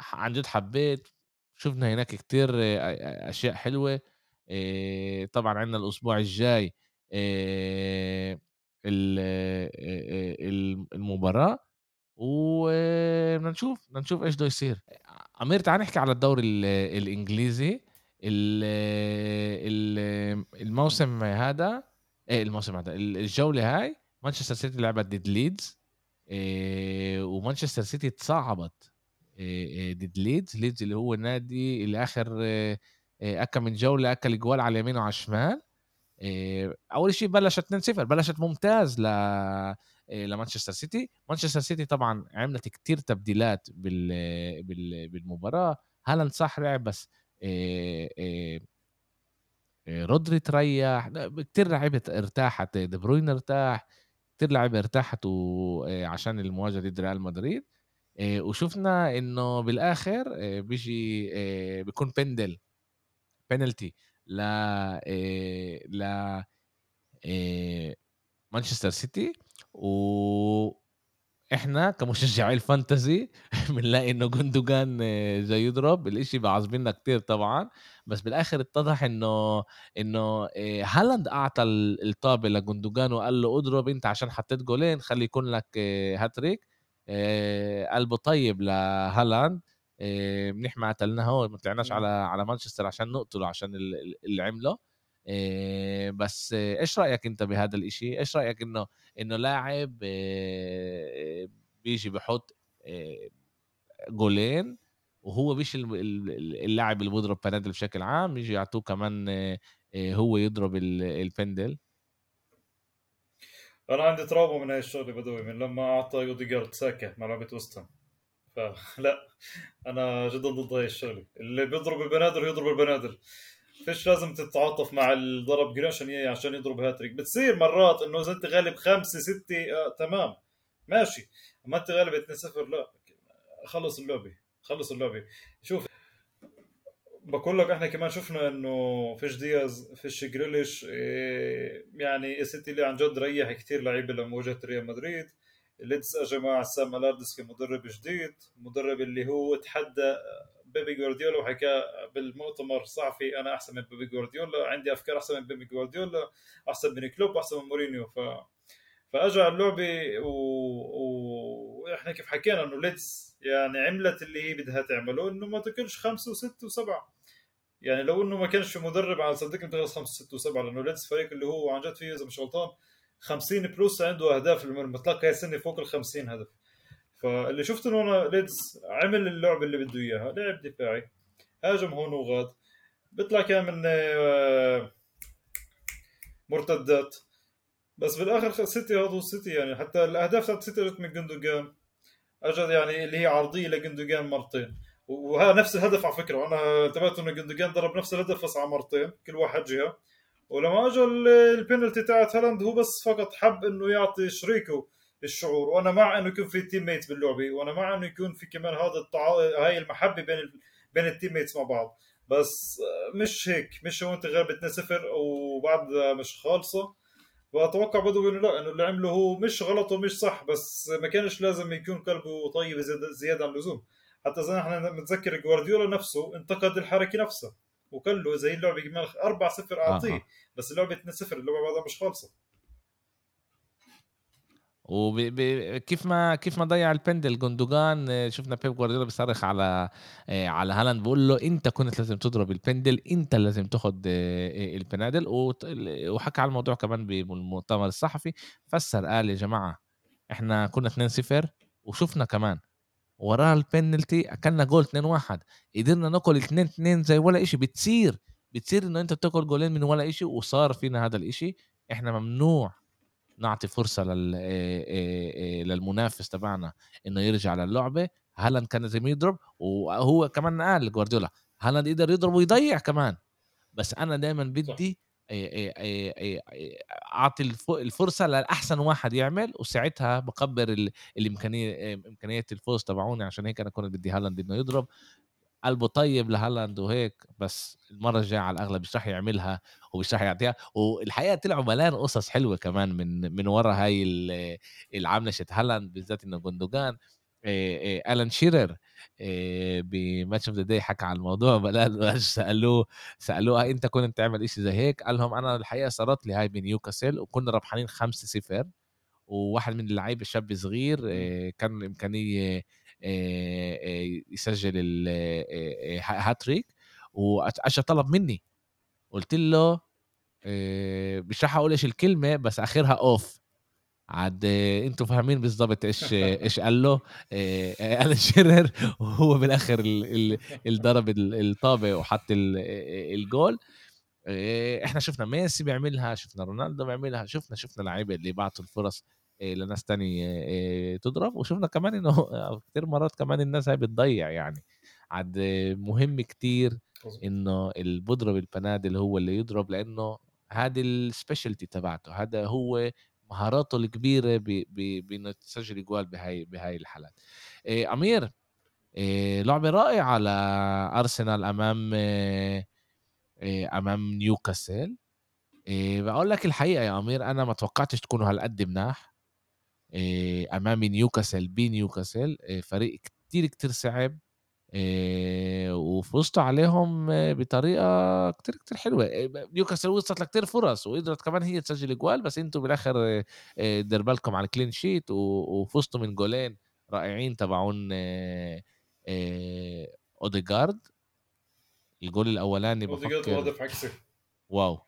عن جد حبيت. شفنا هناك كتير أشياء حلوة طبعا عندنا الأسبوع الجاي المباراة وبدنا نشوف بدنا نشوف إيش بده يصير. أمير تعال نحكي على الدوري الإنجليزي الموسم هذا إيه الموسم هذا الجولة هاي مانشستر سيتي لعبت ضد ليدز ومانشستر سيتي تصعبت ضد ليدز ليدز اللي هو النادي اللي آخر اكل من جولة اكل أجوال على اليمين وعلى الشمال أول شيء بلشت 2-0 بلشت ممتاز ل لمانشستر سيتي. مانشستر سيتي طبعا عملت كتير تبديلات بال... بال... بالمباراة. هالاند صح لعب بس رودري تريح. كتير لعيبة ارتاحت دي بروين ارتاح كتير لعيبة ارتاحت عشان المواجهة ضد ريال مدريد. وشفنا إنه بالآخر بيجي بيكون بندل بينالتي ل ل مانشستر سيتي و إحنا كمشجعي الفانتزي بنلاقي إنه جندوجان جاي يضرب الإشي بعصبنا كتير طبعا بس بالآخر اتضح إنه إنه هالاند أعطى الطابة لجندوجان وقال له اضرب أنت عشان حطيت جولين خلي يكون لك هاتريك قلبه طيب لهالاند. منيح ما قتلناه وما طلعناش على على مانشستر عشان نقتله عشان اللي عمله. بس إيش رأيك أنت بهذا الإشي؟ إيش رأيك إنه إنه لاعب بيجي بحط جولين وهو مش اللاعب اللي بيضرب بنادل بشكل عام يجي يعطوه كمان هو يضرب البندل؟ أنا عندي trauma من هاي الشغلة بدوي من لما أعطى يوديجارد ساكا ملعبة وستهام فلا أنا جدا ضد هاي الشغلة. اللي بيضرب البنادل يضرب البنادل. فيش لازم تتعاطف مع الضرب جولين عشان عشان يضرب هاتريك بتصير مرات إنه إذا أنت غالب خمسة ستة آه تمام. ماشي. أما أنت غالب 2 0 لا. خلص اللعبة. خلص اللعبة. شوف بقول لك إحنا كمان شفنا إنه فيش دياز فيش جريليش إيه يعني السيتي اللي عن جد ريح كثير لعيبة لمواجهه ريال مدريد. ليدز اجى مع سام ألاردايس كمدرب جديد مدرب اللي هو تحدى بيب جوارديولا وحكى بالمؤتمر الصحفي أنا أحسن من بيب جوارديولا عندي أفكار أحسن من بيب جوارديولا أحسن من كلوب أحسن من مورينيو. ف فاجى اللعبة و... وإحنا كيف حكينا إنه ليدز يعني عملت اللي هي بدها تعمله إنه ما تاكلش خمسة وستة وسبعة. يعني لو إنه ما كانش في مدرب على صدقني بتخلص خمسة وسته وسبعة لأنه ليدز فريق اللي هو عن جد فيه إذا مش غلطان 50 plus عنده أهداف المطلق هاي السنة فوق ال 50 هدف. فاللي شفت إنه أنا ليدز عمل اللعبه اللي بده إياها لعب دفاعي هاجم هون وغاد بيطلع كان من آه، مرتدات. بس بالآخر سيتي هذا سيتي يعني حتى الأهداف تاعت سيتي اجت من جندوجان. اجت يعني اللي هي عرضية لجندوجان مرتين. وها نفس الهدف على فكرة. وأنا انتبهت إنه جندوجان ضرب نفس الهدف بس على مرتين كل واحد جهة. ولما اجى البينالتي تاعت هالاند هو بس فقط حب إنه يعطي شريكه الشعور. وأنا مع إنه يكون في teammates باللعبه وأنا مع إنه يكون في كمان هذا التعا... هاي المحبة بين ال... بين ال teammates مع بعض. بس مش هيك. مش هو أنت غير 2 0 وبعد مش خالصة. وأتوقع بدو إنه لا إنه اللي عمله هو مش غلط ومش صح بس ما كانش لازم يكون قلبه طيب زيادة عن اللزوم. حتى زي إحنا متذكر جوارديولا نفسه انتقد الحركة نفسها وقال له زي اللعبة كمان 4 0 أعطيه آه. بس اللعبة 2 0 اللعبة بعدها مش خالصة. وكيف ما كيف ما ضيع البندل جوندوجان شفنا بيب جوارديولا بيصرخ على على هالاند بقول له انت كنت لازم تضرب البندل انت لازم تاخذ البنادل. وحكى على الموضوع كمان بالمؤتمر الصحفي فسر قال يا جماعة إحنا كنا 2-0 وشفنا كمان. وراها البنالتي أكلنا جول 2-1 قدرنا ناكل 2-2 زي ولا إشي. بتصير بتصير انه أنت بتاكل جولين من ولا إشي وصار فينا هذا الإشي. إحنا ممنوع نعطي فرصة لل للمنافس تبعنا إنه يرجع للعبة. هالاند كان لازم يضرب وهو كمان قال جوارديولا هالاند يقدر يضرب ويضيع كمان. بس أنا دائما بدي أعطي الفرصة لأحسن واحد يعمل وساعتها بقبر الإمكانية امكانيه الفوز تبعوني عشان هيك أنا كنت بدي هالاند إنه يضرب. قلبه طيب لهالاند وهيك بس المرة الجاية على الأغلب مش راح يعملها ومش راح يعطيها. والحقيقة طلعوا ملان قصص حلوة كمان من من ورا هاي العملها هالاند بالذات إنه جندوجان. ألان شيرر ب Match of the Day حكى على الموضوع بلال سألوه سألوه أنت كنت تعمل شيء زي هيك؟ قال لهم أنا الحقيقة صارت لي هاي بنيوكاسل وكنا ربحانين 5 0 وواحد من اللعيبة شاب صغير كان الامكانيه يسجل الهاتريك واجى طلب مني. قلت له مش راح أقول إيش الكلمة بس آخرها off عاد أنتوا فاهمين بالضبط إيش إيش قال له قال شيرر. وهو بالآخر اللي ضرب الطابة وحط الجول. إحنا شفنا ميسي بيعملها شفنا رونالدو بيعملها شفنا شفنا لعيبه اللي بعتوا الفرص لناس تاني تضرب. وشفنا كمان إنه كثير مرات كمان الناس هاي بتضيع يعني. عاد مهم كتير إنه اللي بضرب البنادل هو اللي يضرب لأنه هذه ال specialty تبعته. هذا هو مهاراته الكبيرة بإنه تسجل جوال بهاي بهاي الحالات. إيه أمير إيه لعبة رائعة لارسنال أمام إيه أمام نيوكاسل. إيه بقول لك الحقيقة يا أمير أنا ما توقعتش تكونوا هالقد مناح. إيه امام نيوكاسل بنيوكاسل إيه فريق كتير كتير صعب. إيه وفزتوا عليهم بطريقة كتير كتير حلوة. نيوكاسل وصلت لكتير فرص وقدرت كمان هي تسجل جوال بس أنتم بالآخر دير بالكم على ال clean sheet وفزتوا من جولين رائعين تبعون اوديجارد الجول الأولاني اوديجارد عكسي wow.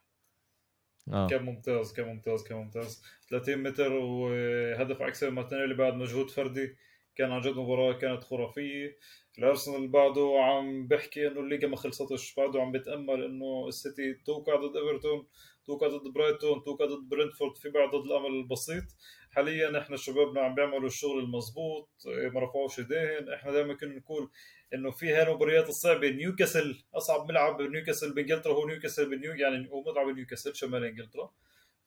آه. كان ممتاز كان ممتاز كان ممتاز. 30 متر وهدف عكسي مارتينيلي بعد مجهود فردي. كان عن جد مباراة كانت خرافية. الارسنال بعده عم بحكي إنه الليجا ما خلصتش بعده عم بتامل إنه السيتي توقع ضد إيفرتون توقع ضد برايتون توقع ضد برنتفورد في بعض ضد الأمل البسيط. حاليا إحنا شبابنا عم بيعملوا الشغل المضبوط ما رفعوش ايديهن إحنا دائما كنا نقول إنه في هاي المباريات الصعبة نيوكاسل أصعب ملعب نيوكاسل بإنجلترا هو نيوكاسل بنيو يعني هو ملعب نيوكاسل شمال إنجلترا.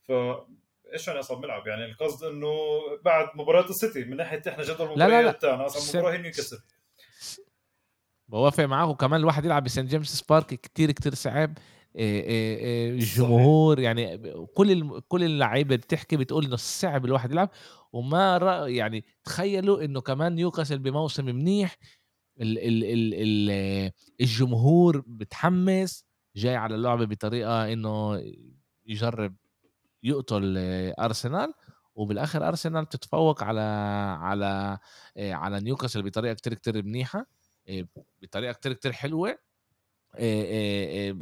ف إيش يعني أصعب ملعب؟ يعني القصد إنه بعد مباراة السيتي من ناحية إحنا جدول المباريات تاعنا أصعب مباراة هي نيوكاسل. بوافق معك وكمان الواحد يلعب بسان جيمس بارك كتير كتير صعب. الجمهور يعني كل كل اللعيبة بتحكي بتقول إنه صعب الواحد يلعب. وما يعني تخيلوا إنه كمان نيوكاسل بموسم منيح ال ال ال ال الجمهور بتحمس جاي على اللعبة بطريقة إنه يجرب يقتل أرسنال. وبالآخر أرسنال تتفوق على على على نيوكاسل بطريقة كتير كتير منيحة. بطريقة كتير كتير حلوة.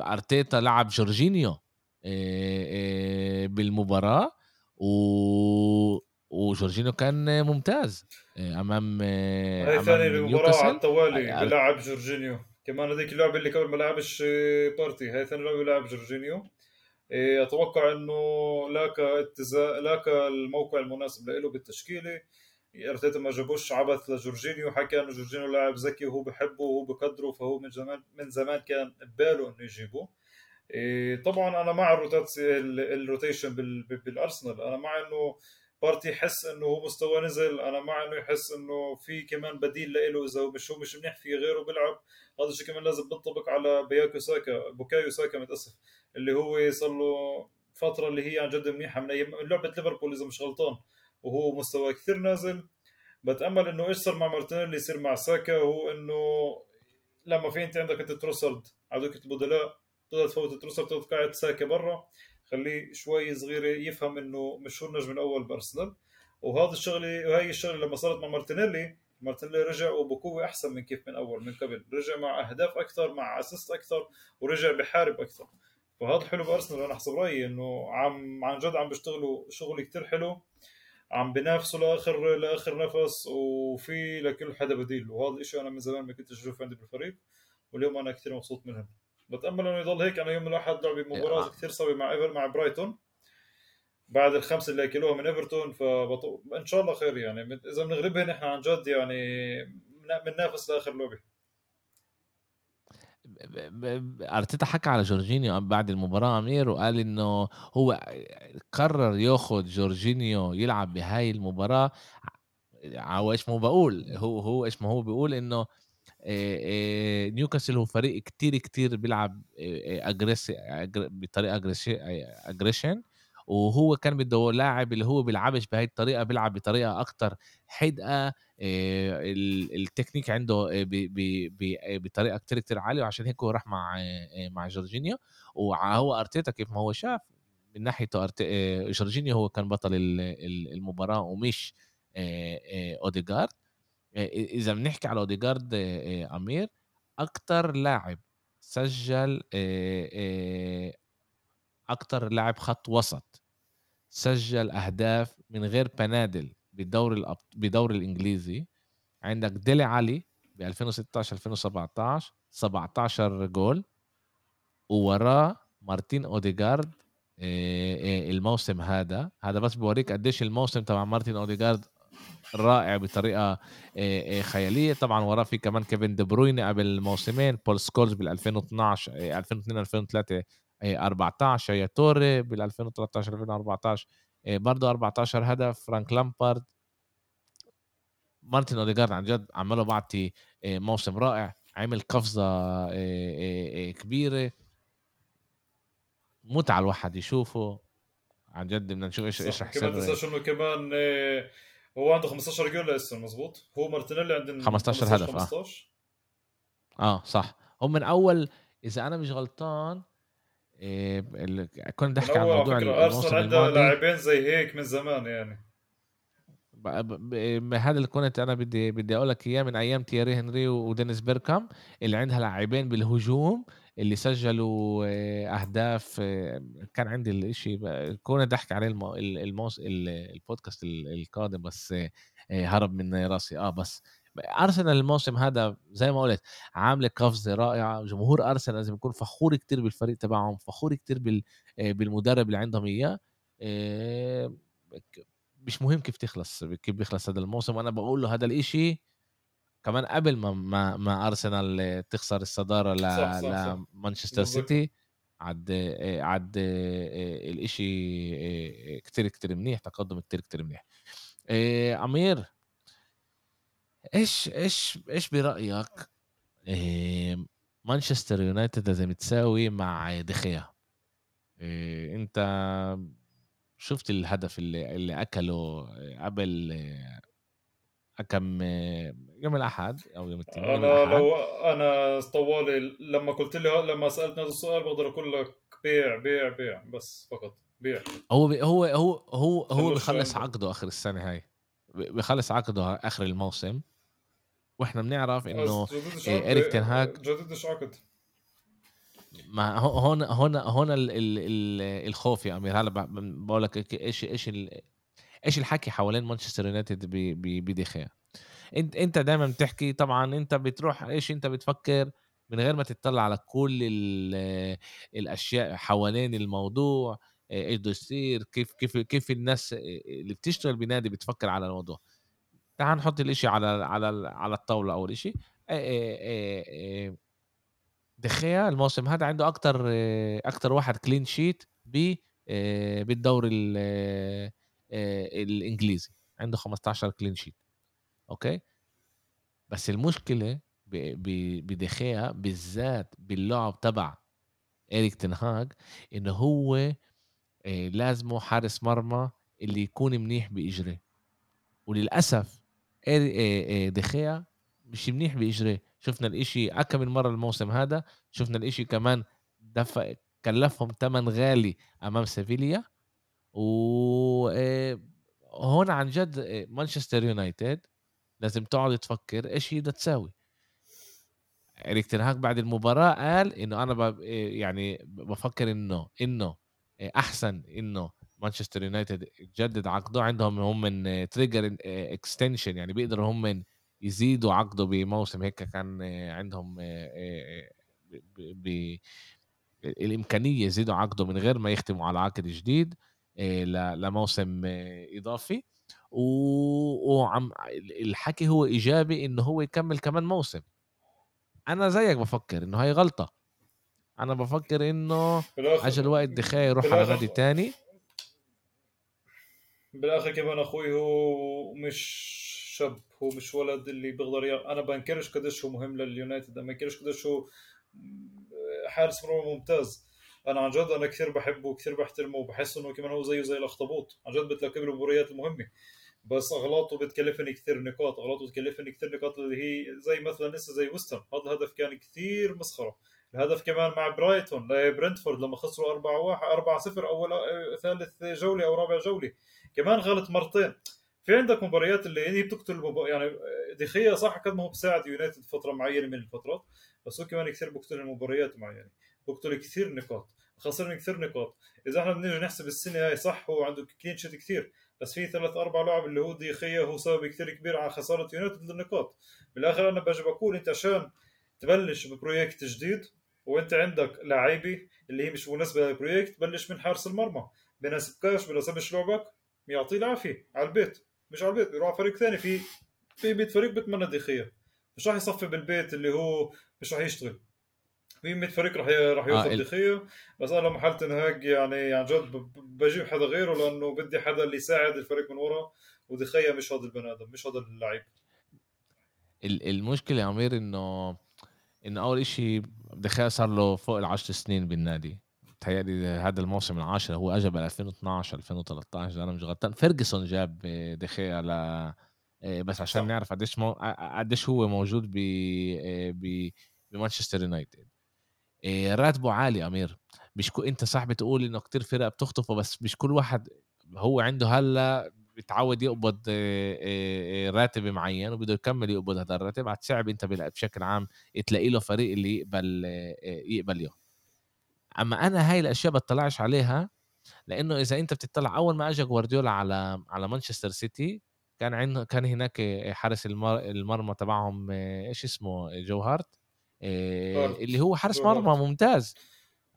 أرتيتا لعب جورجينيو بالمباراة و وجورجينيو كان ممتاز أمام هاي ثاني مباراه على التوالي بلعب جورجينيو. كمان هذيك اللعبة اللي قبل ما لعبش بارتي هاي ثاني لعبة بلعب جورجينيو. أتوقع إنه لاك اتزا... لاقى الموقع المناسب له بالتشكيلة. ارتيتا ما جابوش عبث لجورجينيو. حكى انه جورجينيو لاعب ذكي وهو بحبه وهو بقدره فهو من زمان من زمان كان بباله إنه يجيبه. إيه طبعا أنا مع ال rotation بالأرسنال. أنا مع إنه بارتي يحس إنه هو مستوى نزل. أنا مع إنه يحس إنه في كمان بديل له إذا هو مش هو مش منيح في غيره بيلعب. هذا الشيء كمان لازم بنطبق على بياكو ساكا. بوكايو ساكا متأسف اللي هو صار له فترة اللي هي عن جد منيحة. من أيام لعبة ليفربول إذا مش غلطان. وهو مستوى كثير نازل. بتأمل إنه إيش صار مع مارتينيلي؟ يصير مع ساكا هو إنه لما في أنت عندك انت تروسرد ع دكة البدلاء تقدر تفوت تروسرد تقعد ساكا برا. خليه شوي صغيره يفهم إنه مش هو النجم الأول بأرسنال. وهذا الشغلة وهي الشغلة لما صارت مع مارتينيلي مارتينيلي رجع وبقوة أحسن من كيف من أول من قبل. رجع مع أهداف أكثر مع assist أكثر ورجع بحارب أكثر. فهذا حلو بأرسنال أنا حسب رأيي إنه عم عن جد عم بيشتغلوا شغل كتير حلو. عم بينافسوا لاخر لآخر نفس وفي لكل حدا بديل. وهذا الشيء أنا من زمان ما كنت أشوف عندي بالفريق واليوم أنا كثير مبسوط منهم. بتأمل إنه يضل هيك أنا يوم الأحد لعب مباراة آه. كثير صعبه مع ايفر مع برايتون. بعد الخمسه اللي أكلوها من إيفرتون فبطو... إن شاء الله خير يعني. إذا بنغلبهم إحنا عن جد يعني بننافس لآخر لعبة. أرتيتا حكى على جورجينيو بعد المباراة أمير وقال إنه هو قرر ياخذ جورجينيو يلعب بهاي المباراة. هو إيش ما هو بقول هو هو إيش ما هو بيقول إنه نيوكاسل هو فريق كتير كتير بيلعب اجريسي بطريقة أجريشن. وهو كان بده لاعب اللي هو بيلعبش بهي الطريقة بيلعب بطريقة أكتر حدقة التكنيك عنده بطريقة كتير كتير عالية وعشان هيك هو راح مع مع جورجينيو. وهو أرتيتا كيف ما هو شاف من ناحيته جورجينيو هو كان بطل المباراة ومش أوديجارد. إذا بنحكي على أوديجارد أمير أكتر لاعب سجل أكتر لاعب خط وسط سجل أهداف من غير بنادل بالدوري الأب... بدوري الإنجليزي. عندك ديلي علي ب 2016 2017 17 جول. ووراه مارتين أوديجارد الموسم هذا. هذا بس بوريك قديش الموسم تبع مارتن أوديجارد رائع بطريقة خيالية. طبعا وراه في كمان كيفن دي بروين قبل موسمين. بول سكولز بال 2012 2002 2003 14 يايا توري بال 2013 2014 برضه 14 هدف فرانك لامبارد. مارتن أوديجارد عن جد عمله بعطي موسم رائع عمل قفزة كبيرة. متعة الواحد يشوفه. عن جد بدنا نشوف إيش إيش رح يصير. كمان تنساش إنه كمان هو عنده 15 جول لسه مزبوط؟ هو مارتينيلي عنده 15 هدف 15 آه آه صح. هم من أول إذا أنا مش غلطان إيه كنت احكي عن موضوع أرسنال عنده لاعبين زي هيك من زمان يعني. هذا اللي كنت أنا بدي بدي أقول لك إياه من أيام تياري هنري ودينيس بيركام اللي عندها لاعبين بالهجوم اللي سجلوا آه، أهداف آه، كان عندي الإشي كنا أحكي عليه الموس البودكاست القادم بس هرب من راسي. آه بس أرسنال الموسم هذا زي ما قلت عاملة قفزة رائعة جمهور أرسنال لازم يكون فخور كتير بالفريق تبعهم فخور كتير بالمدرب اللي عندهم إياه. مش مهم كيف تخلص كيف بيخلص هذا الموسم. وأنا بقول له هذا الإشي كمان قبل ما ما, ما أرسنال تخسر الصدارة لمانشستر سيتي عد عد الإشي كتير كتير منيح تقدم كتير كتير منيح. أمير إيش إيش إيش برأيك؟ مانشستر يونايتد لازم تساوي مع دخيا أنت شفت الهدف اللي اللي أكله قبل كم يوم الأحد أو يوم الاثنين أنا لو أنا طوالي لما قلت لي لما سألتني هذا السؤال بقدر أقول لك بيع بيع بيع بس فقط بيع. هو بي هو هو هو هو بخلص عقده آخر السنة هاي. بخلص عقده آخر الموسم. وإحنا بنعرف إنه اريك تنهاج جددش عقد ما هون هون هون الخوف يا أمير. هلا بقول لك إيش إيش إيش الحكي حوالين مانشستر يونايتد بدخيا انت إنت دائما بتحكي طبعا إنت بتروح إيش إنت بتفكر؟ من غير ما تطلع على كل الأشياء حوالين الموضوع إيش بده يصير؟ كيف كيف كيف الناس اللي بتشتغل بنادي بتفكر على الموضوع؟ تعال نحط الإشي على على على الطاولة أول إشي. دخيا الموسم هذا عنده أكتر أكتر واحد clean sheet ب بالدوري الإنجليزي. عنده 15 clean sheet okay؟ بس المشكلة بدخيا بالذات باللعب تبع اريك تنهاج إنه هو لازمه حارس مرمى اللي يكون منيح باجريه وللأسف دخيا مش منيح باجريه شفنا الإشي أكم من مرة الموسم هذا شفنا الإشي كمان دفع كلفهم ثمن غالي أمام سيفيليا. و هون عن جد مانشستر يونايتد لازم تقعد تفكر إيش هي بدها تساوي. إريك تنهاك بعد المباراة قال إنه أنا يعني بفكر إنه إنه أحسن إنه مانشستر يونايتد جدد عقده عندهم هم من trigger extension يعني بيقدروا هم يزيدوا عقده بموسم. هيك كان عندهم ب الإمكانية يزيدوا عقده من غير ما يختموا على عقد جديد لموسم إضافي. وعم الحكي هو إيجابي إنه هو يكمل كمان موسم. أنا زيك بفكر إنه هي غلطة. أنا بفكر إنه اجى الوقت دخاي يروح على نادي تاني. بالآخر كمان أخوي هو مش شاب هو مش ولد اللي بيقدر أنا بنكرش قديش هو مهم لليونايتد ما بنكرش قديش هو حارس مرمى ممتاز. أنا عن جد أنا كثير بحبه وكثير بحترمه وبحس إنه كمان هو زيه زي الأخطبوط. عن جد بتلاقيه بالمباريات المهمة. بس أغلاطه بتكلفني كثير نقاط أغلاطه بتكلفني كثير نقاط اللي هي زي مثلا لسه زي وستن هذا الهدف كان كثير مسخرة. الهدف كمان مع برايتون برنتفورد لما خسروا 4 1 4 0 أول ثالث جولة أو رابع جولة. كمان غلط مرتين. في عندك مباريات اللي هي بتقتل المب... يعني دخيا صح قد ما هو بساعد يونايتد فترة معينة من الفترات بس هو كمان كثير بقتل المباريات معينة بقتل كثير نقاط خسرنا كثير نقاط. إذا إحنا بنيجي نحسب السنة هاي صح هو عنده clean sheet كثير بس في ثلاث أربع لاعب اللي هو دخيا هو سبب كثير كبير على خسارة يونايتد للنقاط. بالآخر أنا باجي بقول أنت عشان تبلش ب project جديد وأنت عندك لعيبه اللي هي مش مناسبة لل project بلش من حارس المرمى. بناسبكاش بناسبش لعبك يعطيه العافية على البيت مش على البيت بيروح على فريق ثاني في في 100 فريق بتمنى دخيا مش راح يصفي بالبيت اللي هو مش راح يشتغل. في 100 فريق راح راح ياخذ آه دخيا بس أنا لما حالة تنهاج يعني عن جد بجيب حدا غيره لأنه بدي حدا اللي يساعد الفريق من ورا ودخيا مش هذا البني آدم مش هذا اللعيب. المشكلة يا عمير إنه إنه أول شيء دخيا صار له فوق العشر سنين بالنادي. تهيألي هذا الموسم العاشر هو اجى ب 2012 2013 اذا أنا مش غلطان فيرجسون جاب دخيا ل آه، بس عشان صح. نعرف قديش مو... قديش هو موجود ب ب بمانشستر يونايتد. آه، راتبه عالي أمير. مش كو... أنت صح بتقول إنه كتير فرق بتخطفه بس مش كل واحد هو عنده هلأ بتعود يقبض آه، راتب معين وبده يكمل يقبض هذا الراتب. صعب أنت بشكل عام تلاقي له فريق اللي يقبل يقبل له أما أنا هاي الأشياء بطلعش عليها لأنه إذا أنت بتطلع أول ما اجى جوارديولا على على مانشستر سيتي كان عنده كان هناك حارس المرمى تبعهم إيش اسمه؟ جو هارت اللي هو حارس مرمى ممتاز.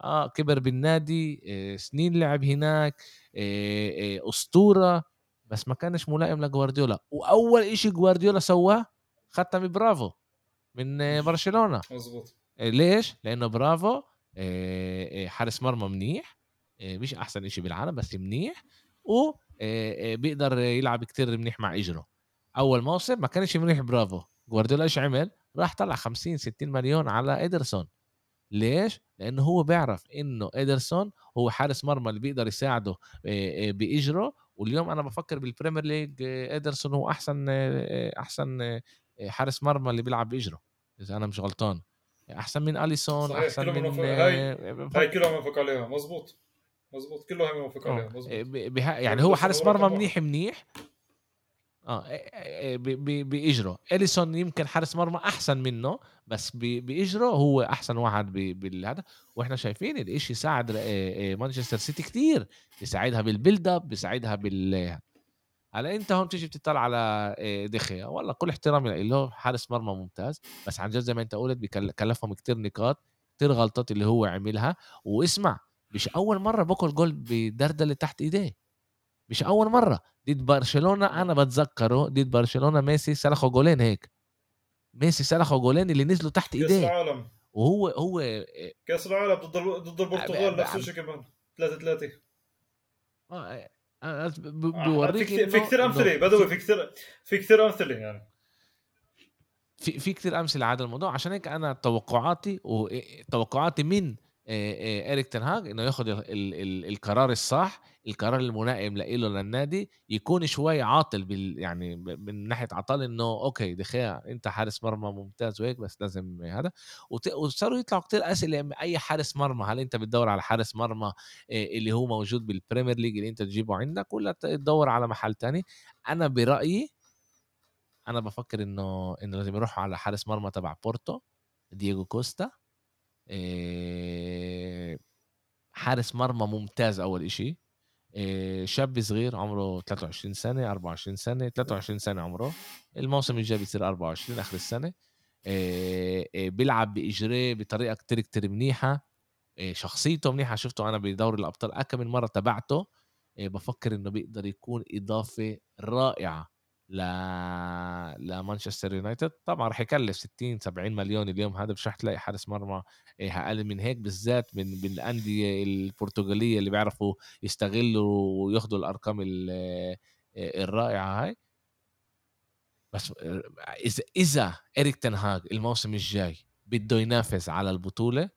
آه كبر بالنادي سنين لعب هناك أسطورة بس ما كانش ملائم لجوارديولا. وأول إشي جوارديولا سواه ختم برافو من برشلونة. مظبوط. ليش؟ لأنه برافو حارس مرمى منيح مش أحسن إشي بالعالم بس منيح و بيقدر يلعب كتير منيح مع إجره. أول موسم ما كانش منيح برافو. جوارديولا إيش عمل؟ راح طلع 50 60 مليون على ادرسون ليش؟ لأنه هو بيعرف إنه ادرسون هو حارس مرمى اللي بيقدر يساعده بإجره. واليوم أنا بفكر بالبريمير ليج ادرسون هو أحسن أحسن حارس مرمى اللي بيلعب بإجره إذا أنا مش غلطان. أحسن من أليسون صحيح. أحسن من هاي هاي كلها موافق عليها مزبوط مزبوط كلها موافق عليها مزبوط يعني هو حارس مرمى منيح منيح. آه بإجره. إليسون يمكن حارس مرمى أحسن منه بس بإجره هو أحسن واحد بالهذا وإحنا شايفين الإشي ساعد مانشستر سيتي كتير بيساعدها بال build up بيساعدها بال هلا أنت هون بتيجي بتطلع على دخيا والله كل احترامي له حارس مرمى ممتاز. بس عن جد زي ما أنت قلت بكلفهم كتير نقاط كتير غلطات اللي هو عملها. واسمع مش أول مرة بكل جول بدردلة تحت إيديه. مش أول مرة. ضد برشلونة أنا بتذكره ضد برشلونة ميسي سلخوا جولين هيك. ميسي سلخوا جولين اللي نزلوا تحت إيديه. كاس العالم. وهو هو كأس العالم ضد ضد البرتغال نفس الشيء كمان 3 3 آه. بوريك في كثير أمثلة بدوي في كثير في كثير أمثلة يعني. في في كثير أمثلة على هذا الموضوع. عشان هيك أنا توقعاتي وتوقعاتي من اريك تنهاج إنه ياخذ القرار الصح القرار الملائم له للنادي يكون شوي عاطل بال يعني من ناحية عطال إنه okay دخيا أنت حارس مرمى ممتاز وهيك بس لازم هذا. وصاروا يطلعوا كتير أسئلة أي حارس مرمى هل أنت بتدور على حارس مرمى اللي هو موجود بال Premier League اللي أنت تجيبه عندك ولا تدور على محل تاني؟ أنا برأيي أنا بفكر إنه إنه لازم يروحوا على حارس مرمى تبع بورتو دييغو كوستا. حارس مرمى ممتاز أول إشي. إيه، شاب صغير عمره 23 سنة 24 سنة 23 سنة عمره. الموسم الجاي بيصير 24 آخر السنة. إيه، بيلعب بإجريه بطريقة كتير كتير منيحه شخصيته منيحة. شفته أنا بدوري الأبطال. اكم من مرة تبعته. بفكر إنه بيقدر يكون إضافة رائعة. ل لمانشستر يونايتد طبعا راح يكلف 60 70 مليون اليوم. هذا مش راح تلاقي حارس مرمى أقل من هيك بالذات من من الأندية البرتغالية اللي بيعرفوا يستغلوا وياخذوا الأرقام الرائعة هاي. بس إذا إذا إريك تنهاج الموسم الجاي بده ينافس على البطولة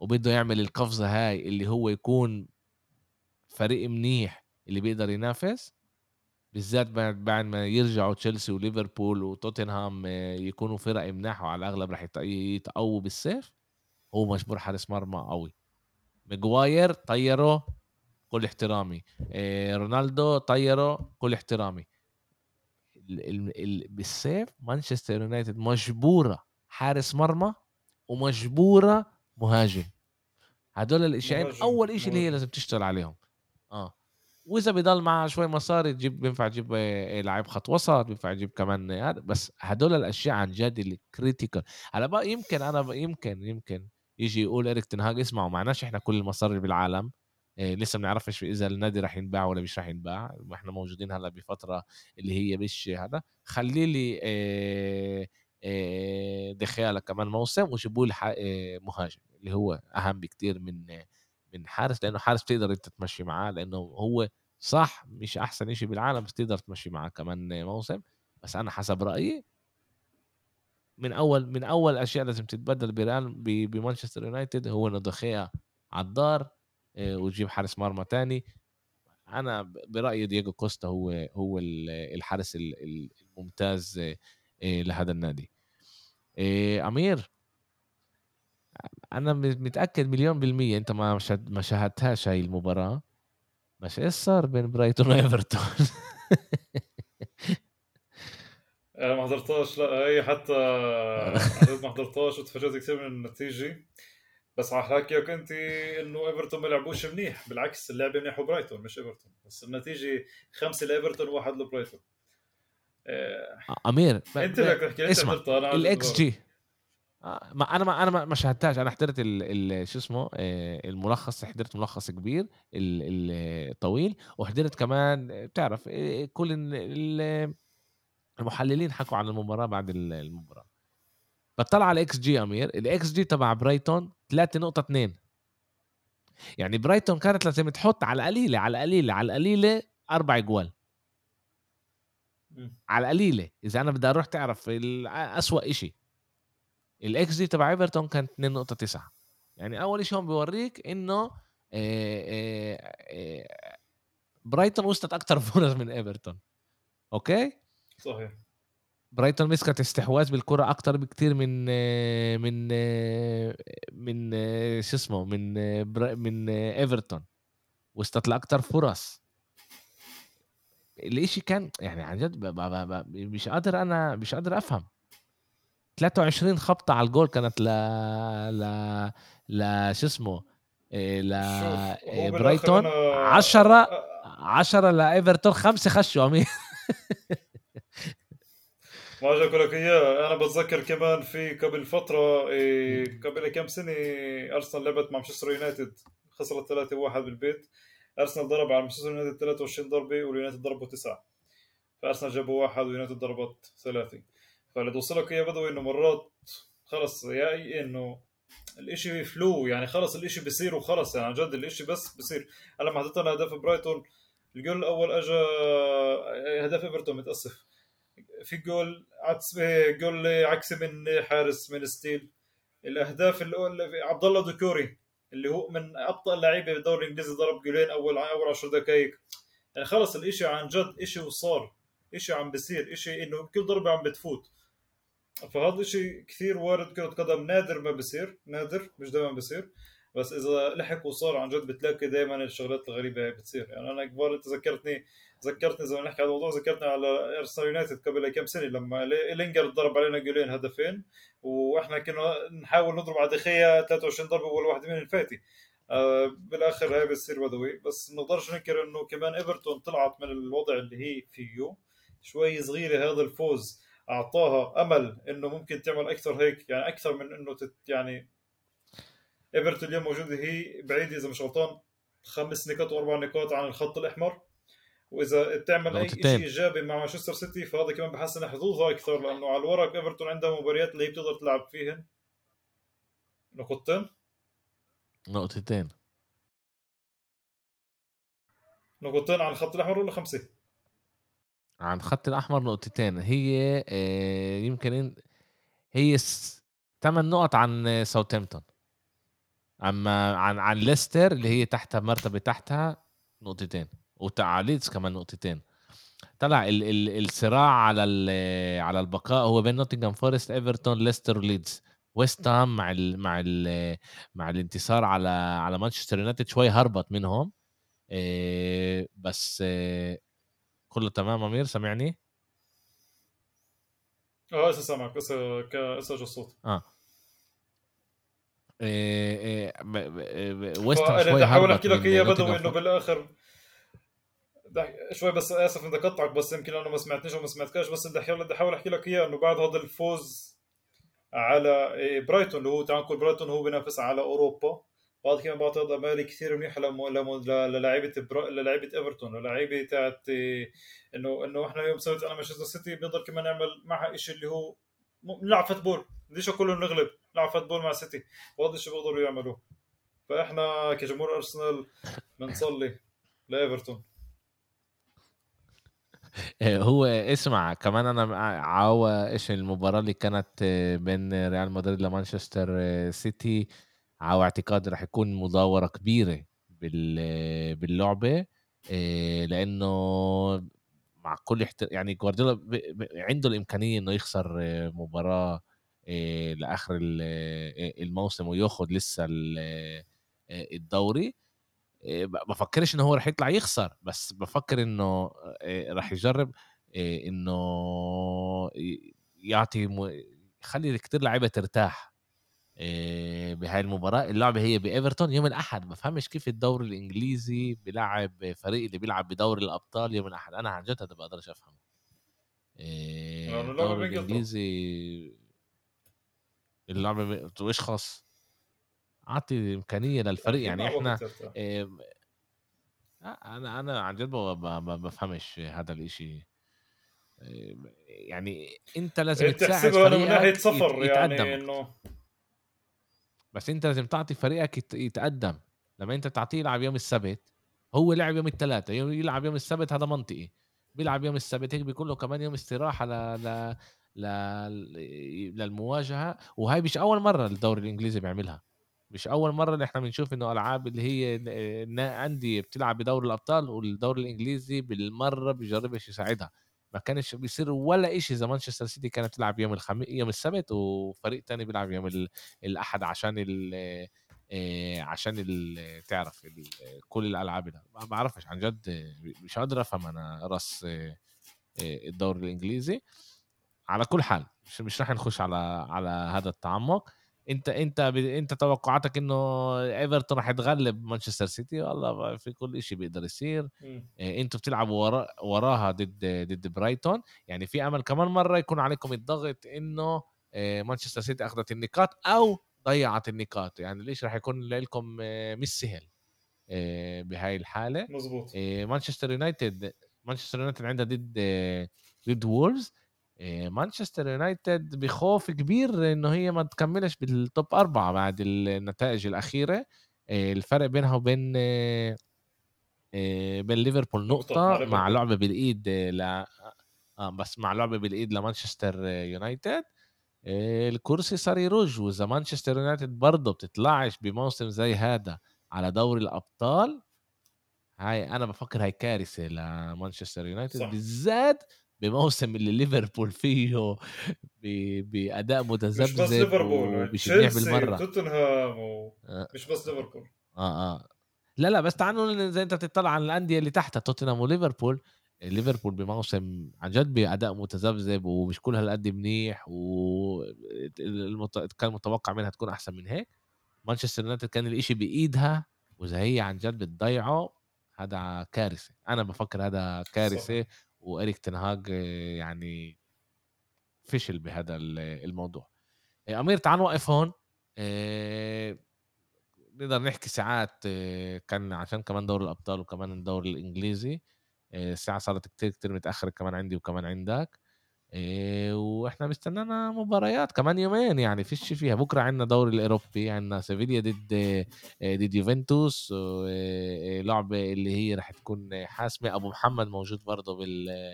وبده يعمل القفزة هاي اللي هو يكون فريق منيح اللي بيقدر ينافس بالذات بعد بعد ما يرجعوا تشيلسي وليفربول وتوتنهام آه، يكونوا فرق مناح وعلى الأغلب رح يتقووا بالصيف هو مجبور حارس مرمى قوي. ماجواير طيره كل احترامي. آه، رونالدو طيره كل احترامي. بالصيف مانشستر يونايتد مجبورة حارس مرمى ومجبورة مهاجم. هدول الاشياء أول شيء اللي هي لازم تشتغل عليهم. آه. وإذا بضل معها شوي مصاري تجيب بينفع تجيب آه، لاعب خط وسط بينفع تجيب كمان هذا بس هدول الأشياء عن جد اللي critical هلأ بقى يمكن أنا يمكن يمكن يجي يقول اريك تن هاج اسمعوا معناش إحنا كل المصاري بالعالم إيه لسه ما بنعرفش إذا النادي راح ينباع ولا مش راح ينباع. إحنا موجودين هلأ بفترة اللي هي مش هذا. خلي لي إيه إيه دخيالك كمان موسم وجيبوا لي مهاجم اللي هو أهم بكتير من من حارس لأنه حارس بتقدر أنت تمشي معاه لأنه هو صح مش أحسن شيء بالعالم بس تقدر تمشي معاه كمان موسم. بس أنا حسب رأيي من أول من أول أشياء لازم تتبدل بريال بمانشستر يونايتد هو إنه دخيا آه، وتجيب حارس مرمى تاني. أنا برأيي دييغو كوستا هو هو الحارس الممتاز آه، لهذا النادي. آه، أمير أنا متأكد مليون بالمية أنت ما ما شاهدتهاش هاي المباراة. بس إيش صار بين برايتون وإيفرتون؟ أنا ما حضرتهاش لا هي حتى ما حضرتهاش وتفاجأت كثير من النتيجة. بس على حكيك انت إنه إيفرتون ما لعبوش منيح بالعكس لعبوا منيح برايتون مش إيفرتون. بس النتيجة خمسة لإيفرتون وواحد لبرايتون. أمير أنت بدك تحكي اسمع الاكس جي. آه، ما أنا ما أنا ما شاهدتهاش. أنا حضرت شو اسمه آه، الملخص حضرت ملخص كبير الطويل وحضرت كمان بتعرف آه، كل المحللين حكوا عن المباراة بعد المباراة. بطلع على xG أمير. ال xG تبع برايتون 3.2 يعني برايتون كانت لازم تحط على القليلة على القليلة على القليلة أربع جوال. على القليلة. إذا أنا بدي أروح تعرف اسوء شيء الإكس دي تبع إيفرتون كانت 2.9 يعني أول شيء هون بيوريك إنه برايتون وصلت أكثر فرص من إيفرتون. Okay؟ صحيح. برايتون مسكت استحواذ بالكرة أكثر بكثير من من من شو اسمه من من إيفرتون. وصلت لاكثر فرص. الإشي كان يعني عن جد مش قادر أنا مش قادر أفهم. 23 خبطة على الجول كانت ل ل ل شو اسمه؟ إيه، ل إيه، برايتون. 10 10 لايفرتون خمسة خشوا أمير. ما أقول لك إياه. أنا بتذكر كمان في قبل فترة إيه قبل كم سنة أرسنال لعبت مع مانشستر يونايتد خسرت 3-1 بالبيت. أرسنال ضرب على مانشستر يونايتد 23 ضربة واليونايتد ضربوا تسعة. فأرسنال جابوا واحد ويونايتد ضربت ثلاثة. فاللي توصلك اياه بدوي إنه مرات خلص يا إنه الإشي فلو يعني خلص الإشي بصير وخلص يعني عن جد الإشي بس بصير أنا لما حطيت أنا هدف برايتون الجول الأول اجى هدف إيفرتون متأسف. في جول عكس جول عكسي من حارس من ستيل. الأهداف الاولى عبد الله دكوري اللي هو من أبطأ اللعيبة بالدوري الإنجليزي ضرب جولين أول أول 10 دقائق يعني خلص الإشي عن جد إشي وصار إشي عم بصير إشي إنه كل ضربة عم بتفوت. فهذا الشيء كثير وارد كرة قدم نادر ما بصير نادر مش دائما بصير. بس إذا لحق وصار عن جد بتلاقي دائما الشغلات الغريبة هي بتصير. يعني أنا كبار ذكرتني ذكرتني زي ما نحكي على الموضوع ذكرتني على أرسنال يونايتد قبل كم سنة لما لينجر ضرب علينا جولين هدفين وإحنا كنا نحاول نضرب على دخيا 23 ضربة ولا واحدة من الفاتي آه بالآخر هاي بتصير بدوي بس ما نقدرش ننكر إنه كمان إيفرتون طلعت من الوضع اللي هي فيه. شوي صغيرة هذا الفوز. أعطاها أمل إنه ممكن تعمل أكثر هيك يعني أكثر من إنه تت يعني ايفرتون اليوم موجودة هي بعيدة إذا مش غلطان خمس نقاط وأربع نقاط عن الخط الأحمر. وإذا بتعمل أي شيء إيجابي مع مانشستر سيتي فهذا كمان بحسن حظوظها أكثر لأنه على الورق إيفرتون عندها مباريات اللي هي بتقدر تلعب فيهن. نقطتين؟ نقطتين. نقطتين عن الخط الأحمر ولا خمسة؟ عن الخط الأحمر نقطتين هي آه، يمكن هي ثمان نقط عن ساوثهامبتون أما عن عن ليستر اللي هي تحتها مرتبة تحتها نقطتين وتاع ليدز كمان نقطتين. طلع ال ال الصراع على على البقاء هو بين نوتنغهام فورست ايفرتون ليستر وليدز ويست هام مع ال مع ال مع الانتصار على على مانشستر يونايتد شوي هربط منهم إيه بس إيه كله تمام أمير سامعني؟ آه هسه سامعك هسه هسه الصوت؟ آه. إيه إيه ويست هام شوي بحاول أحكي لك إياه بدوي إنه بالآخر. شوي بس آسف إني قطعك بس يمكن أنا ما سمعتنيش وما سمعتكاش بس بدي أحاول أحكي لك إياه إنه بعد هذا الفوز على إيه، برايتون اللي هو تعال نقول برايتون هو بينافس على أوروبا. بعد كمان بعطي امالي كثير منيحه للاعيبة للاعيبة إيفرتون للاعيبة تاعت إيه، انه إنه إحنا يوم سويت أنا مانشستر سيتي بنقدر كمان نعمل معها شيء اللي هو نلعب football ليش كله نغلب نلعب football مع سيتي. وهذا الشيء بيقدروا يعملوه. فإحنا كجمهور أرسنال بنصلي لإيفرتون. آه، هو اسمع كمان أنا عاوة إيش المباراة اللي كانت آه، بين ريال مدريد لمانشستر آه، سيتي. عاوة اعتقاد رح يكون مداورة كبيرة باللعبة لأنه مع كل احتر... يعني جوارديولا ب... عنده الإمكانية إنه يخسر مباراة لآخر الموسم وياخذ لسه الدوري. بفكرش إنه هو رح يطلع يخسر بس بفكر إنه رح يجرب إنه يعطي يخلي كتير لعيبة ترتاح. بهاي المباراة. اللعبة هي بإيفرتون يوم الأحد. بفهمش كيف الدوري الإنجليزي بيلعب فريق اللي بيلعب بدوري الأبطال يوم الأحد. أنا عن جد هذا بقدرش أفهم الدوري الإنجليزي اللعبة إيش خاص؟ أعطي إمكانية للفريق. يعني إحنا آه أنا أنا عن جد ما بفهمش هذا الإشي. يعني أنت لازم تساعد فريقك من ناحية صفر يعني إنه بس انت لازم تعطي فريقك يتقدم. لما انت تعطيه يلعب يوم السبت هو لعب يوم الثلاثاء يلعب يوم السبت هذا منطقي. بيلعب يوم السبت هيك بيكون له كمان يوم استراحة ل... ل... ل... للمواجهة. وهي مش أول مرة الدوري الإنجليزي بيعملها. مش أول مرة اللي إحنا بنشوف إنه ألعاب اللي هي أندية بتلعب بدوري الأبطال والدوري الإنجليزي بالمرة بيجربش يساعدها. ما كانش بيصير ولا شيء إذا مانشستر سيتي كانت تلعب يوم الخميس يوم السبت وفريق تاني بيلعب يوم الأحد عشان ال آه، عشان ال تعرف ال كل الألعاب ده. ما بعرفش عن جد مش قادر أفهم أنا رأس آه، الدوري الإنجليزي. على كل حال مش مش راح نخش على على هذا التعمق. انت انت انت توقعاتك انه ايفرتون راح يتغلب مانشستر سيتي؟ والله في كل شيء بيقدر يصير. إيه، أنتوا بتلعبوا ورا وراها ضد ضد برايتون. يعني في أمل كمان مرة يكون عليكم الضغط إنه إيه، مانشستر سيتي أخذت النقاط أو ضيعت النقاط. يعني ليش راح يكون لكم إيه، مش سهل بهاي الحالة؟ مزبوط مانشستر يونايتد مانشستر يونايتد عندها ضد ضد وولز مانشستر يونايتد بخوف كبير إنه هي ما تكملش بال top أربعة بعد النتائج الأخيرة. الفرق بينها وبين بين ليفربول نقطة مع لعبة بالإيد ل آه بس مع لعبة بالإيد لمانشستر يونايتد. الكرسي صار يرج وإذا مانشستر يونايتد برضه بتطلعش بموسم زي هذا على دوري الأبطال هاي أنا بفكر هاي كارثة لمانشستر يونايتد. بالذات بموسم اللي ليفربول فيه بأداء متذبذب مش بس ليفربول تشيلسي بالمرة. توتنهام و... آه. مش بس ليفربول. آه آه. لا لا بس تعالوا زي أنت بتطلع على الأندية اللي تحتها توتنهام وليفربول. ليفربول بموسم عن جد بأداء متذبذب ومش كل هالقد منيح و كان متوقع منها تكون أحسن من هيك. مانشستر يونايتد كان الإشي بإيدها واذا هي عن جد بتضيعه. هذا كارثة. أنا بفكر هذا كارثة. صح وإريك تنهاج يعني فشل بهذا الموضوع. أمير تعال نوقف هون. نقدر نحكي ساعات كان عشان كمان دوري الأبطال وكمان الدوري الإنجليزي. الساعة صارت كتير كتير متاخر كمان عندي وكمان عندك. وإحنا بستنانا مباريات كمان يومين يعني فيش فيها. بكرة عندنا دوري الأوروبي عندنا سيفيليا ضد ضد يوفنتوس لعبة اللي هي راح تكون حاسمة. أبو محمد موجود برضه بال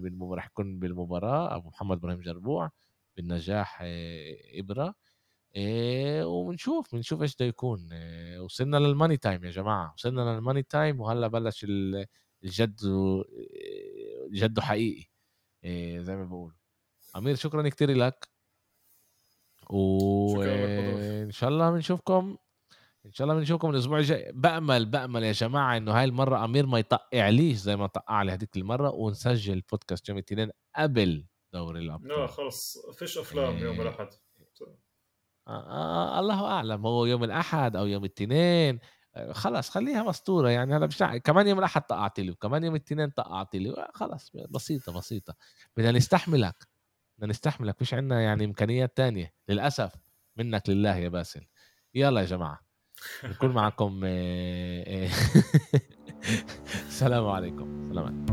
بالمباراه راح يكون بالمباراة. أبو محمد إبراهيم جربوع بالنجاح إبرة. وبنشوف بنشوف إيش بده يكون. وصلنا لل money time يا جماعة. وصلنا لل money time وهلأ بلش الجد جده حقيقي. زي ما بقول. أمير شكرا كثير لك. وان شاء الله بنشوفكم. إن شاء الله بنشوفكم الأسبوع الجاي. بأمل بأمل يا جماعة إنه هاي المرة أمير ما يطقعليش زي ما طقع لي هذيك المرة ونسجل بودكاست يوم الاثنين قبل دوري الأبطال. لا خلص. فيش أفلام يوم الأحد. آه الله أعلم. هو يوم الأحد أو يوم الاثنين. خلاص خليها مسطوره يعني هلا مش كمان يوم الأحد طقعت لي وكمان يوم الاثنين طقعت لي خلاص بسيطة بسيطة. بدنا نستحملك بدنا نستحملك مش عندنا يعني إمكانيات تانية للأسف. منك لله يا باسل. يلا يا جماعة نكون معكم السلام عليكم. سلامات.